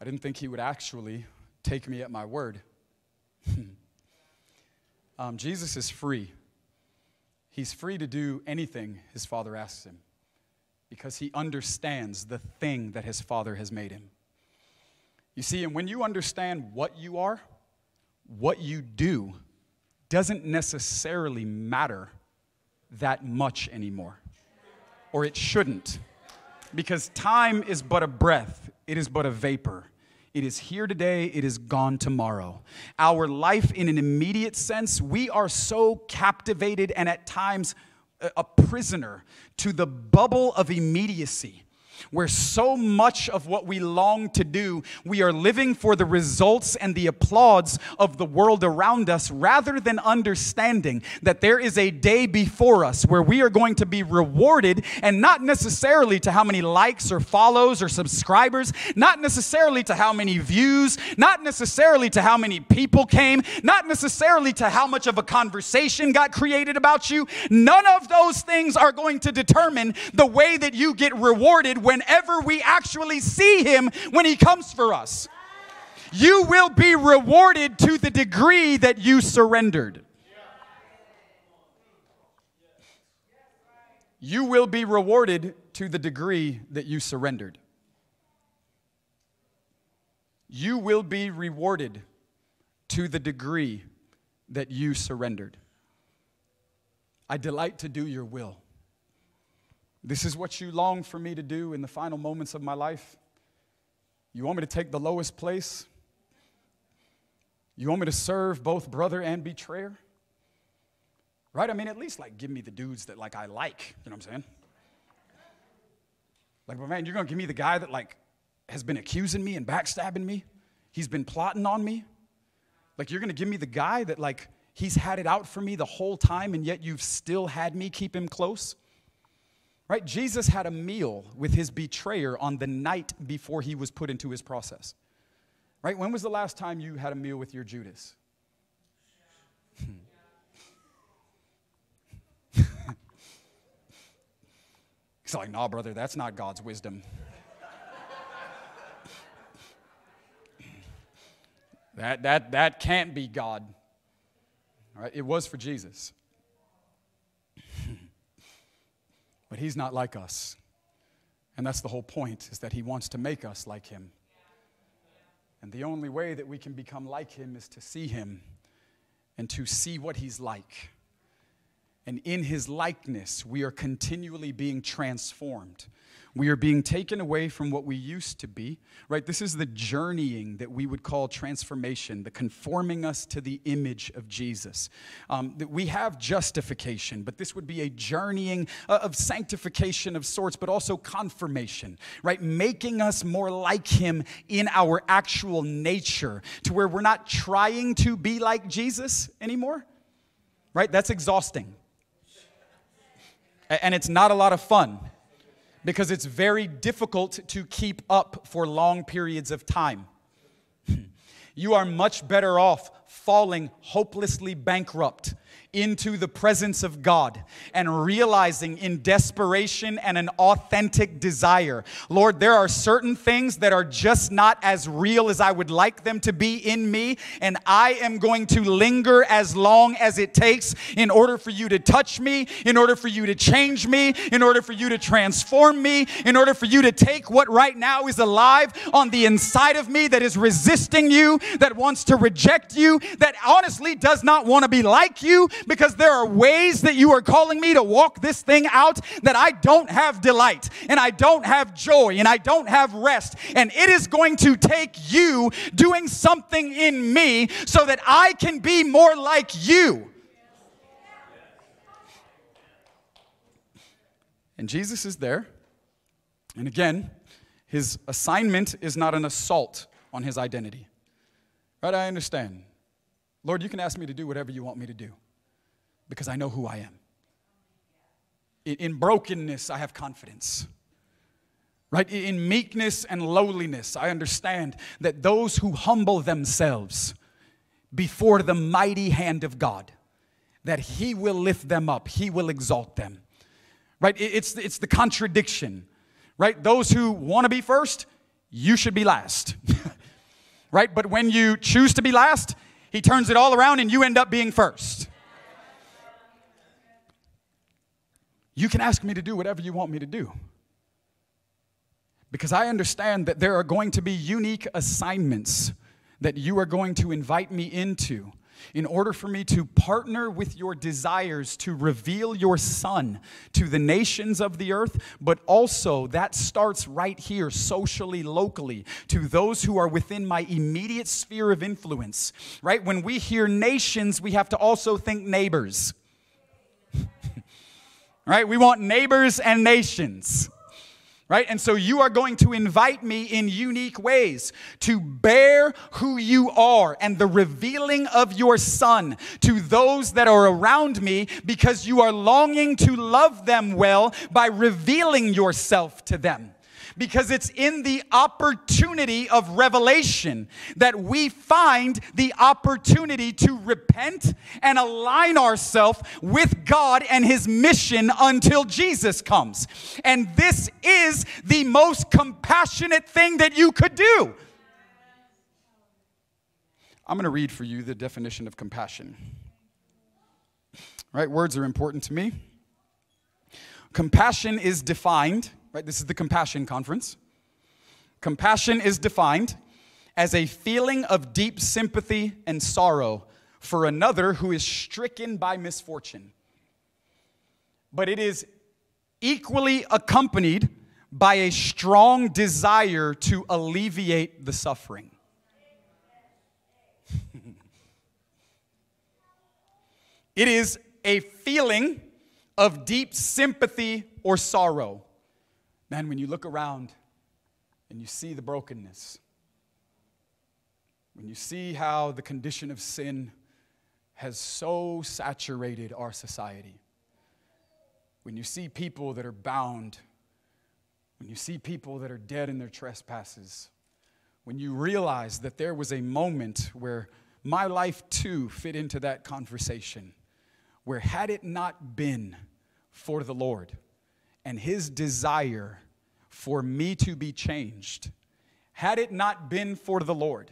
I didn't think He would actually take me at my word. um, Jesus is free. He's free to do anything His Father asks Him because He understands the thing that His Father has made Him. You see, and when you understand what you are, what you do doesn't necessarily matter that much anymore, or it shouldn't. Because time is but a breath, it is but a vapor. It is here today, it is gone tomorrow. Our life, in an immediate sense, we are so captivated and at times a prisoner to the bubble of immediacy where so much of what we long to do, we are living for the results and the applause of the world around us rather than understanding that there is a day before us where we are going to be rewarded and not necessarily to how many likes or follows or subscribers, not necessarily to how many views, not necessarily to how many people came, not necessarily to how much of a conversation got created about you. None of those things are going to determine the way that you get rewarded whenever we actually see him when he comes for us. You will be rewarded to the degree that you surrendered. You will be rewarded to the degree that you surrendered. You will be rewarded to the degree that you surrendered. I delight to do your will. This is what you long for me to do in the final moments of my life. You want me to take the lowest place? You want me to serve both brother and betrayer? Right? I mean, at least like give me the dudes that like I like. You know what I'm saying? Like, but man, you're gonna give me the guy that like has been accusing me and backstabbing me. He's been plotting on me. Like, you're gonna give me the guy that like he's had it out for me the whole time, and yet you've still had me keep him close. Right? Jesus had a meal with his betrayer on the night before he was put into his process. Right? When was the last time you had a meal with your Judas? He's like, nah, brother, that's not God's wisdom. that, that, that can't be God. Right? It was for Jesus. But he's not like us. And that's the whole point, is that he wants to make us like him. And the only way that we can become like him is to see him and to see what he's like. And in his likeness, we are continually being transformed we are being taken away from what we used to be, right? This is the journeying that we would call transformation, the conforming us to the image of Jesus. Um, that we have justification, but this would be a journeying uh, of sanctification of sorts, but also confirmation, right? Making us more like Him in our actual nature to where we're not trying to be like Jesus anymore, right? That's exhausting. And it's not a lot of fun because it's very difficult to keep up for long periods of time. you are much better off falling hopelessly bankrupt into the presence of God and realizing in desperation and an authentic desire, Lord, there are certain things that are just not as real as I would like them to be in me, and I am going to linger as long as it takes in order for you to touch me, in order for you to change me, in order for you to transform me, in order for you to take what right now is alive on the inside of me that is resisting you, that wants to reject you, that honestly does not want to be like you because there are ways that you are calling me to walk this thing out that I don't have delight and I don't have joy and I don't have rest. And it is going to take you doing something in me so that I can be more like you. And Jesus is there. And again, his assignment is not an assault on his identity. Right? I understand. Lord, you can ask me to do whatever you want me to do because I know who I am. In, brokenness, I have confidence. Right? In meekness and lowliness, I understand that those who humble themselves before the mighty hand of God, that He will lift them up, He will exalt them. Right? It's, it's the contradiction. Right? Those who want to be first, you should be last. right? But when you choose to be last, He turns it all around and you end up being first. You can ask me to do whatever you want me to do. Because I understand that there are going to be unique assignments that you are going to invite me into in order for me to partner with your desires to reveal your son to the nations of the earth, but also that starts right here, socially, locally, to those who are within my immediate sphere of influence. Right? When we hear nations, we have to also think neighbors. Right? We want neighbors and nations right? And so you are going to invite me in unique ways to bear who you are and the revealing of your son to those that are around me because you are longing to love them well by revealing yourself to them because it's in the opportunity of revelation that we find the opportunity to repent and align ourselves with God and His mission until Jesus comes. And this is the most compassionate thing that you could do. I'm going to read for you the definition of compassion. Right? Words are important to me. Compassion is defined right? This is the Compassion Conference. Compassion is defined as a feeling of deep sympathy and sorrow for another who is stricken by misfortune. But it is equally accompanied by a strong desire to alleviate the suffering. it is a feeling of deep sympathy or sorrow Man, when you look around and you see the brokenness, when you see how the condition of sin has so saturated our society, when you see people that are bound, when you see people that are dead in their trespasses, when you realize that there was a moment where my life too fit into that conversation, where had it not been for the Lord, and his desire for me to be changed. Had it not been for the Lord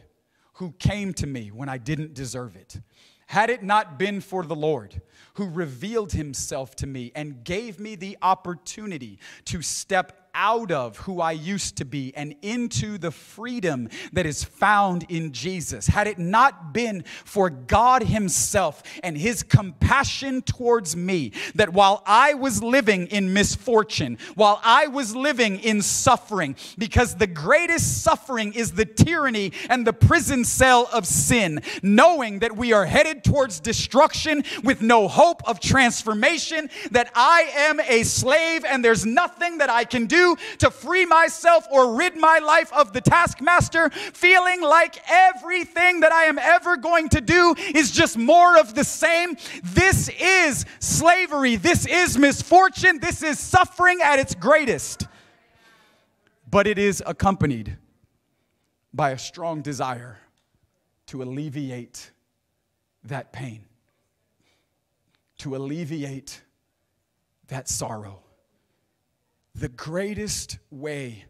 who came to me when I didn't deserve it, had it not been for the Lord who revealed himself to me and gave me the opportunity to step out of who I used to be and into the freedom that is found in Jesus. Had it not been for God Himself and His compassion towards me, that while I was living in misfortune, while I was living in suffering, because the greatest suffering is the tyranny and the prison cell of sin, knowing that we are headed towards destruction with no hope of transformation, that I am a slave and there's nothing that I can do to free myself or rid my life of the taskmaster, feeling like everything that I am ever going to do is just more of the same. This is slavery. This is misfortune. This is suffering at its greatest. But it is accompanied by a strong desire to alleviate that pain, to alleviate that sorrow the greatest way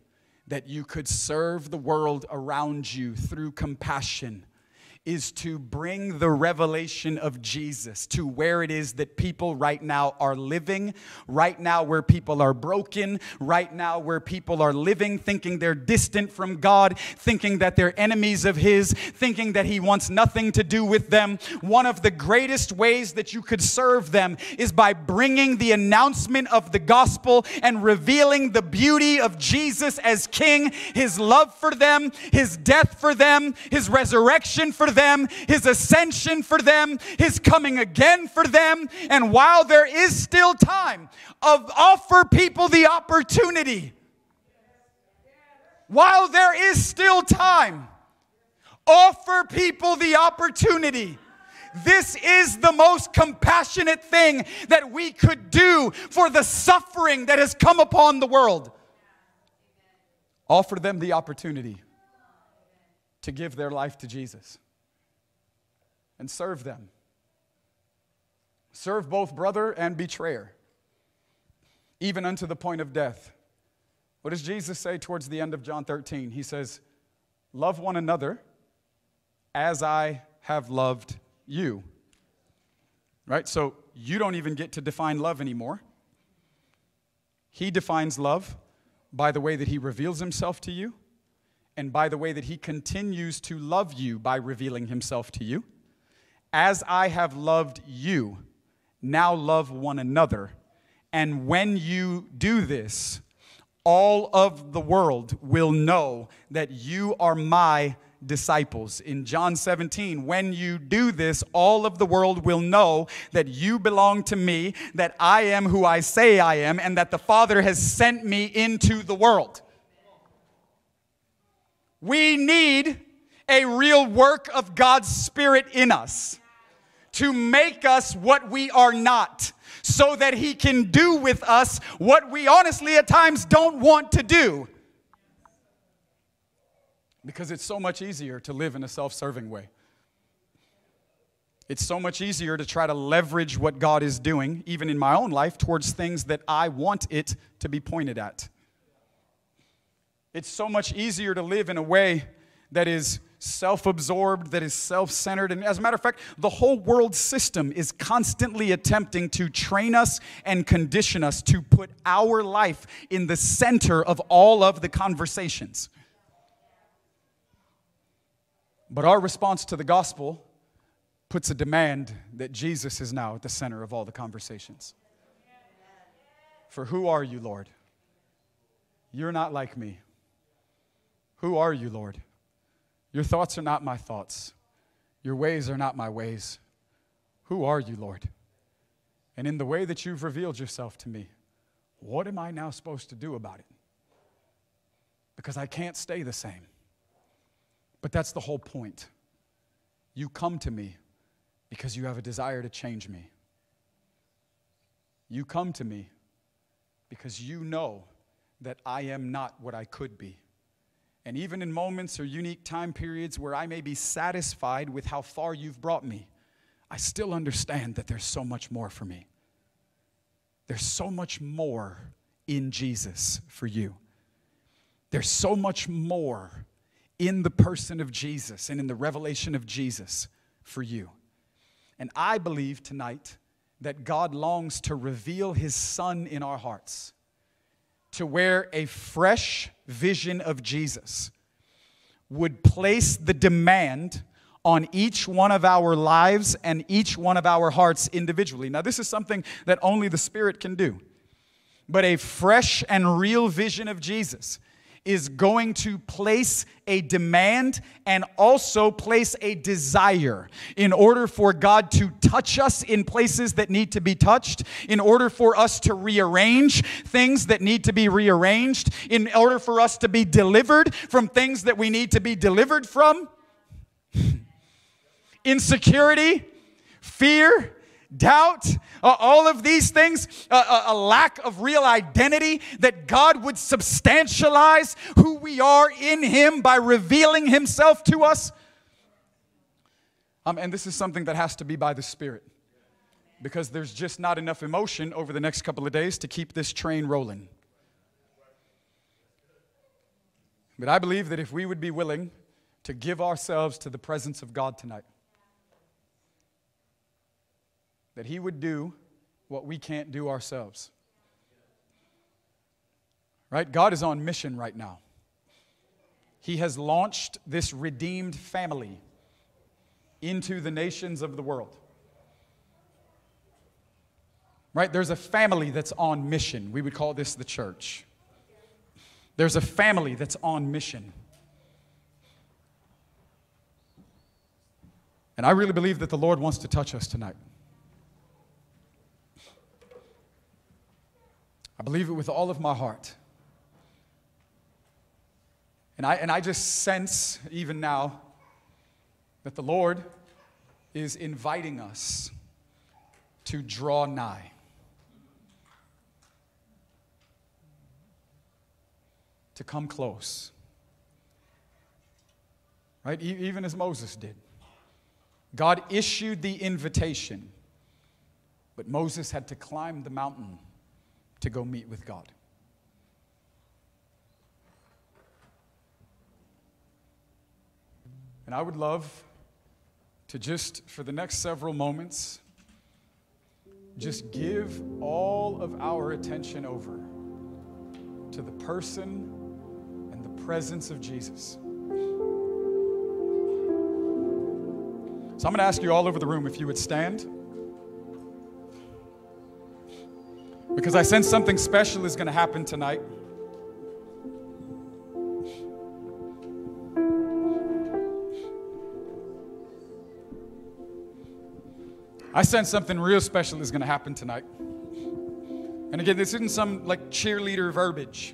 that you could serve the world around you through compassion is to bring the revelation of Jesus to where it is that people right now are living, right now where people are broken, right now where people are living thinking they're distant from God, thinking that they're enemies of His, thinking that He wants nothing to do with them. One of the greatest ways that you could serve them is by bringing the announcement of the gospel and revealing the beauty of Jesus as King, His love for them, His death for them, His resurrection for them, his ascension for them, his coming again for them. And while there is still time, of offer people the opportunity. While there is still time, offer people the opportunity this is the most compassionate thing that we could do for the suffering that has come upon the world. Offer them the opportunity to give their life to Jesus and serve them. Serve both brother and betrayer, even unto the point of death. What does Jesus say towards the end of John 13? He says, Love one another as I have loved you. Right? So you don't even get to define love anymore. He defines love by the way that he reveals himself to you and by the way that he continues to love you by revealing himself to you. As I have loved you, now love one another. And when you do this, all of the world will know that you are my disciples. In John 17, when you do this, all of the world will know that you belong to me, that I am who I say I am, and that the Father has sent me into the world. We need a real work of God's Spirit in us to make us what we are not so that he can do with us what we honestly at times don't want to do. Because it's so much easier to live in a self serving way. It's so much easier to try to leverage what God is doing, even in my own life, towards things that I want it to be pointed at. It's so much easier to live in a way that is self absorbed, that is self centered. And as a matter of fact, the whole world system is constantly attempting to train us and condition us to put our life in the center of all of the conversations. But our response to the gospel puts a demand that Jesus is now at the center of all the conversations. For who are you, Lord? You're not like me. Who are you, Lord? Your thoughts are not my thoughts. Your ways are not my ways. Who are you, Lord? And in the way that you've revealed yourself to me, what am I now supposed to do about it? Because I can't stay the same. But that's the whole point. You come to me because you have a desire to change me. You come to me because you know that I am not what I could be. And even in moments or unique time periods where I may be satisfied with how far you've brought me, I still understand that there's so much more for me. There's so much more in Jesus for you. There's so much more in the person of Jesus and in the revelation of Jesus for you. And I believe tonight that God longs to reveal his Son in our hearts to where a fresh vision of Jesus would place the demand on each one of our lives and each one of our hearts individually. Now, this is something that only the Spirit can do. But a fresh and real vision of Jesus is going to place a demand and also place a desire in order for God to touch us in places that need to be touched, in order for us to rearrange things that need to be rearranged, in order for us to be delivered from things that we need to be delivered from. Insecurity, fear, doubt, uh, all of these things, uh, a, a lack of real identity, that God would substantialize who we are in Him by revealing Himself to us. Um, and this is something that has to be by the Spirit because there's just not enough emotion over the next couple of days to keep this train rolling. But I believe that if we would be willing to give ourselves to the presence of God tonight, that He would do what we can't do ourselves. Right? God is on mission right now. He has launched this redeemed family into the nations of the world. Right? There's a family that's on mission. We would call this the church. There's a family that's on mission. And I really believe that the Lord wants to touch us tonight. I believe it with all of my heart. And I, and I just sense, even now, that the Lord is inviting us to draw nigh. To come close. Right? E- even as Moses did. God issued the invitation, but Moses had to climb the mountain to go meet with God. And I would love to just, for the next several moments, just give all of our attention over to the person and the presence of Jesus. So I'm going to ask you all over the room if you would stand. Because I sense something special is going to happen tonight. I sense something real special is going to happen tonight. And again, this isn't some like cheerleader verbiage.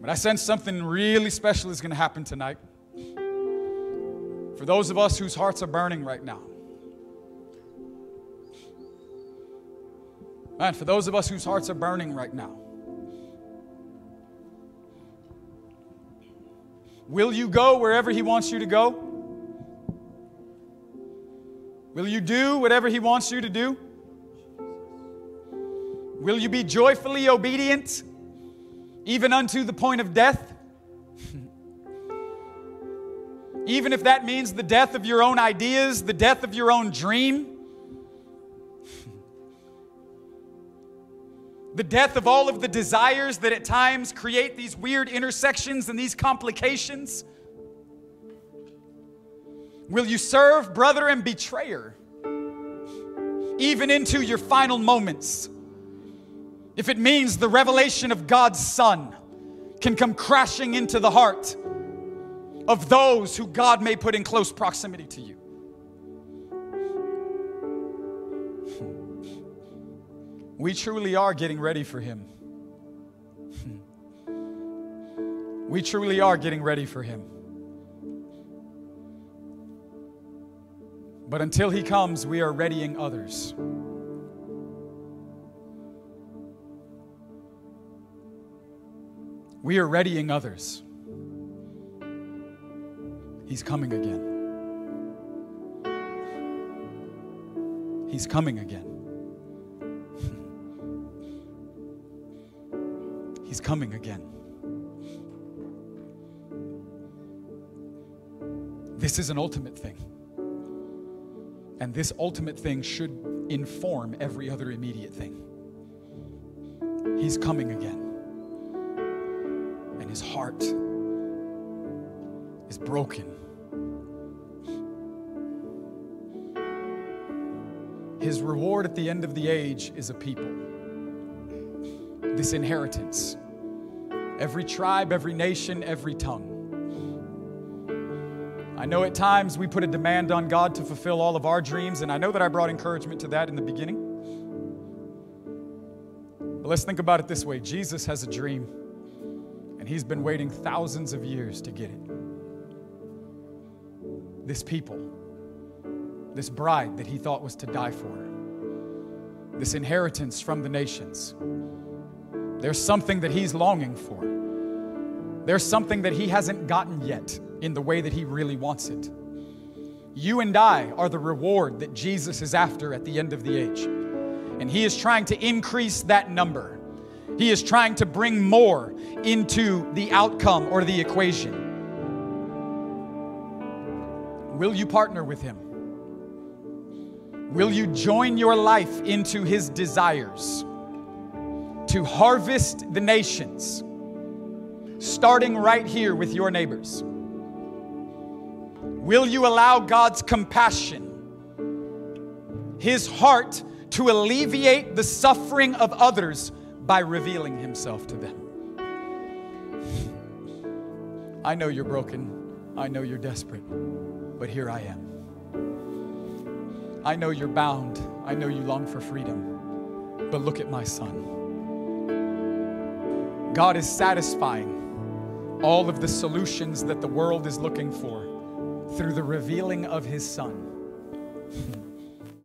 But I sense something really special is going to happen tonight. For those of us whose hearts are burning right now. Man, for those of us whose hearts are burning right now. Will you go wherever He wants you to go? Will you do whatever He wants you to do? Will you be joyfully obedient, even unto the point of death? even if that means the death of your own ideas, the death of your own dream? The death of all of the desires that at times create these weird intersections and these complications? Will you serve brother and betrayer even into your final moments? If it means the revelation of God's Son can come crashing into the heart of those who God may put in close proximity to you. We truly are getting ready for Him. We truly are getting ready for Him. But until He comes, we are readying others. We are readying others. He's coming again. He's coming again. He's coming again. This is an ultimate thing. And this ultimate thing should inform every other immediate thing. He's coming again. And his heart is broken. His reward at the end of the age is a people. This inheritance. Every tribe, every nation, every tongue. I know at times we put a demand on God to fulfill all of our dreams, and I know that I brought encouragement to that in the beginning. But let's think about it this way Jesus has a dream, and he's been waiting thousands of years to get it. This people, this bride that he thought was to die for, this inheritance from the nations. There's something that he's longing for. There's something that he hasn't gotten yet in the way that He really wants it. You and I are the reward that Jesus is after at the end of the age. And He is trying to increase that number. He is trying to bring more into the outcome or the equation. Will you partner with Him? Will you join your life into His desires to harvest the nations, starting right here with your neighbors? Will you allow God's compassion, His heart, to alleviate the suffering of others by revealing Himself to them? I know you're broken. I know you're desperate. But here I am. I know you're bound. I know you long for freedom. But look at my son. God is satisfying all of the solutions that the world is looking for through the revealing of his Son.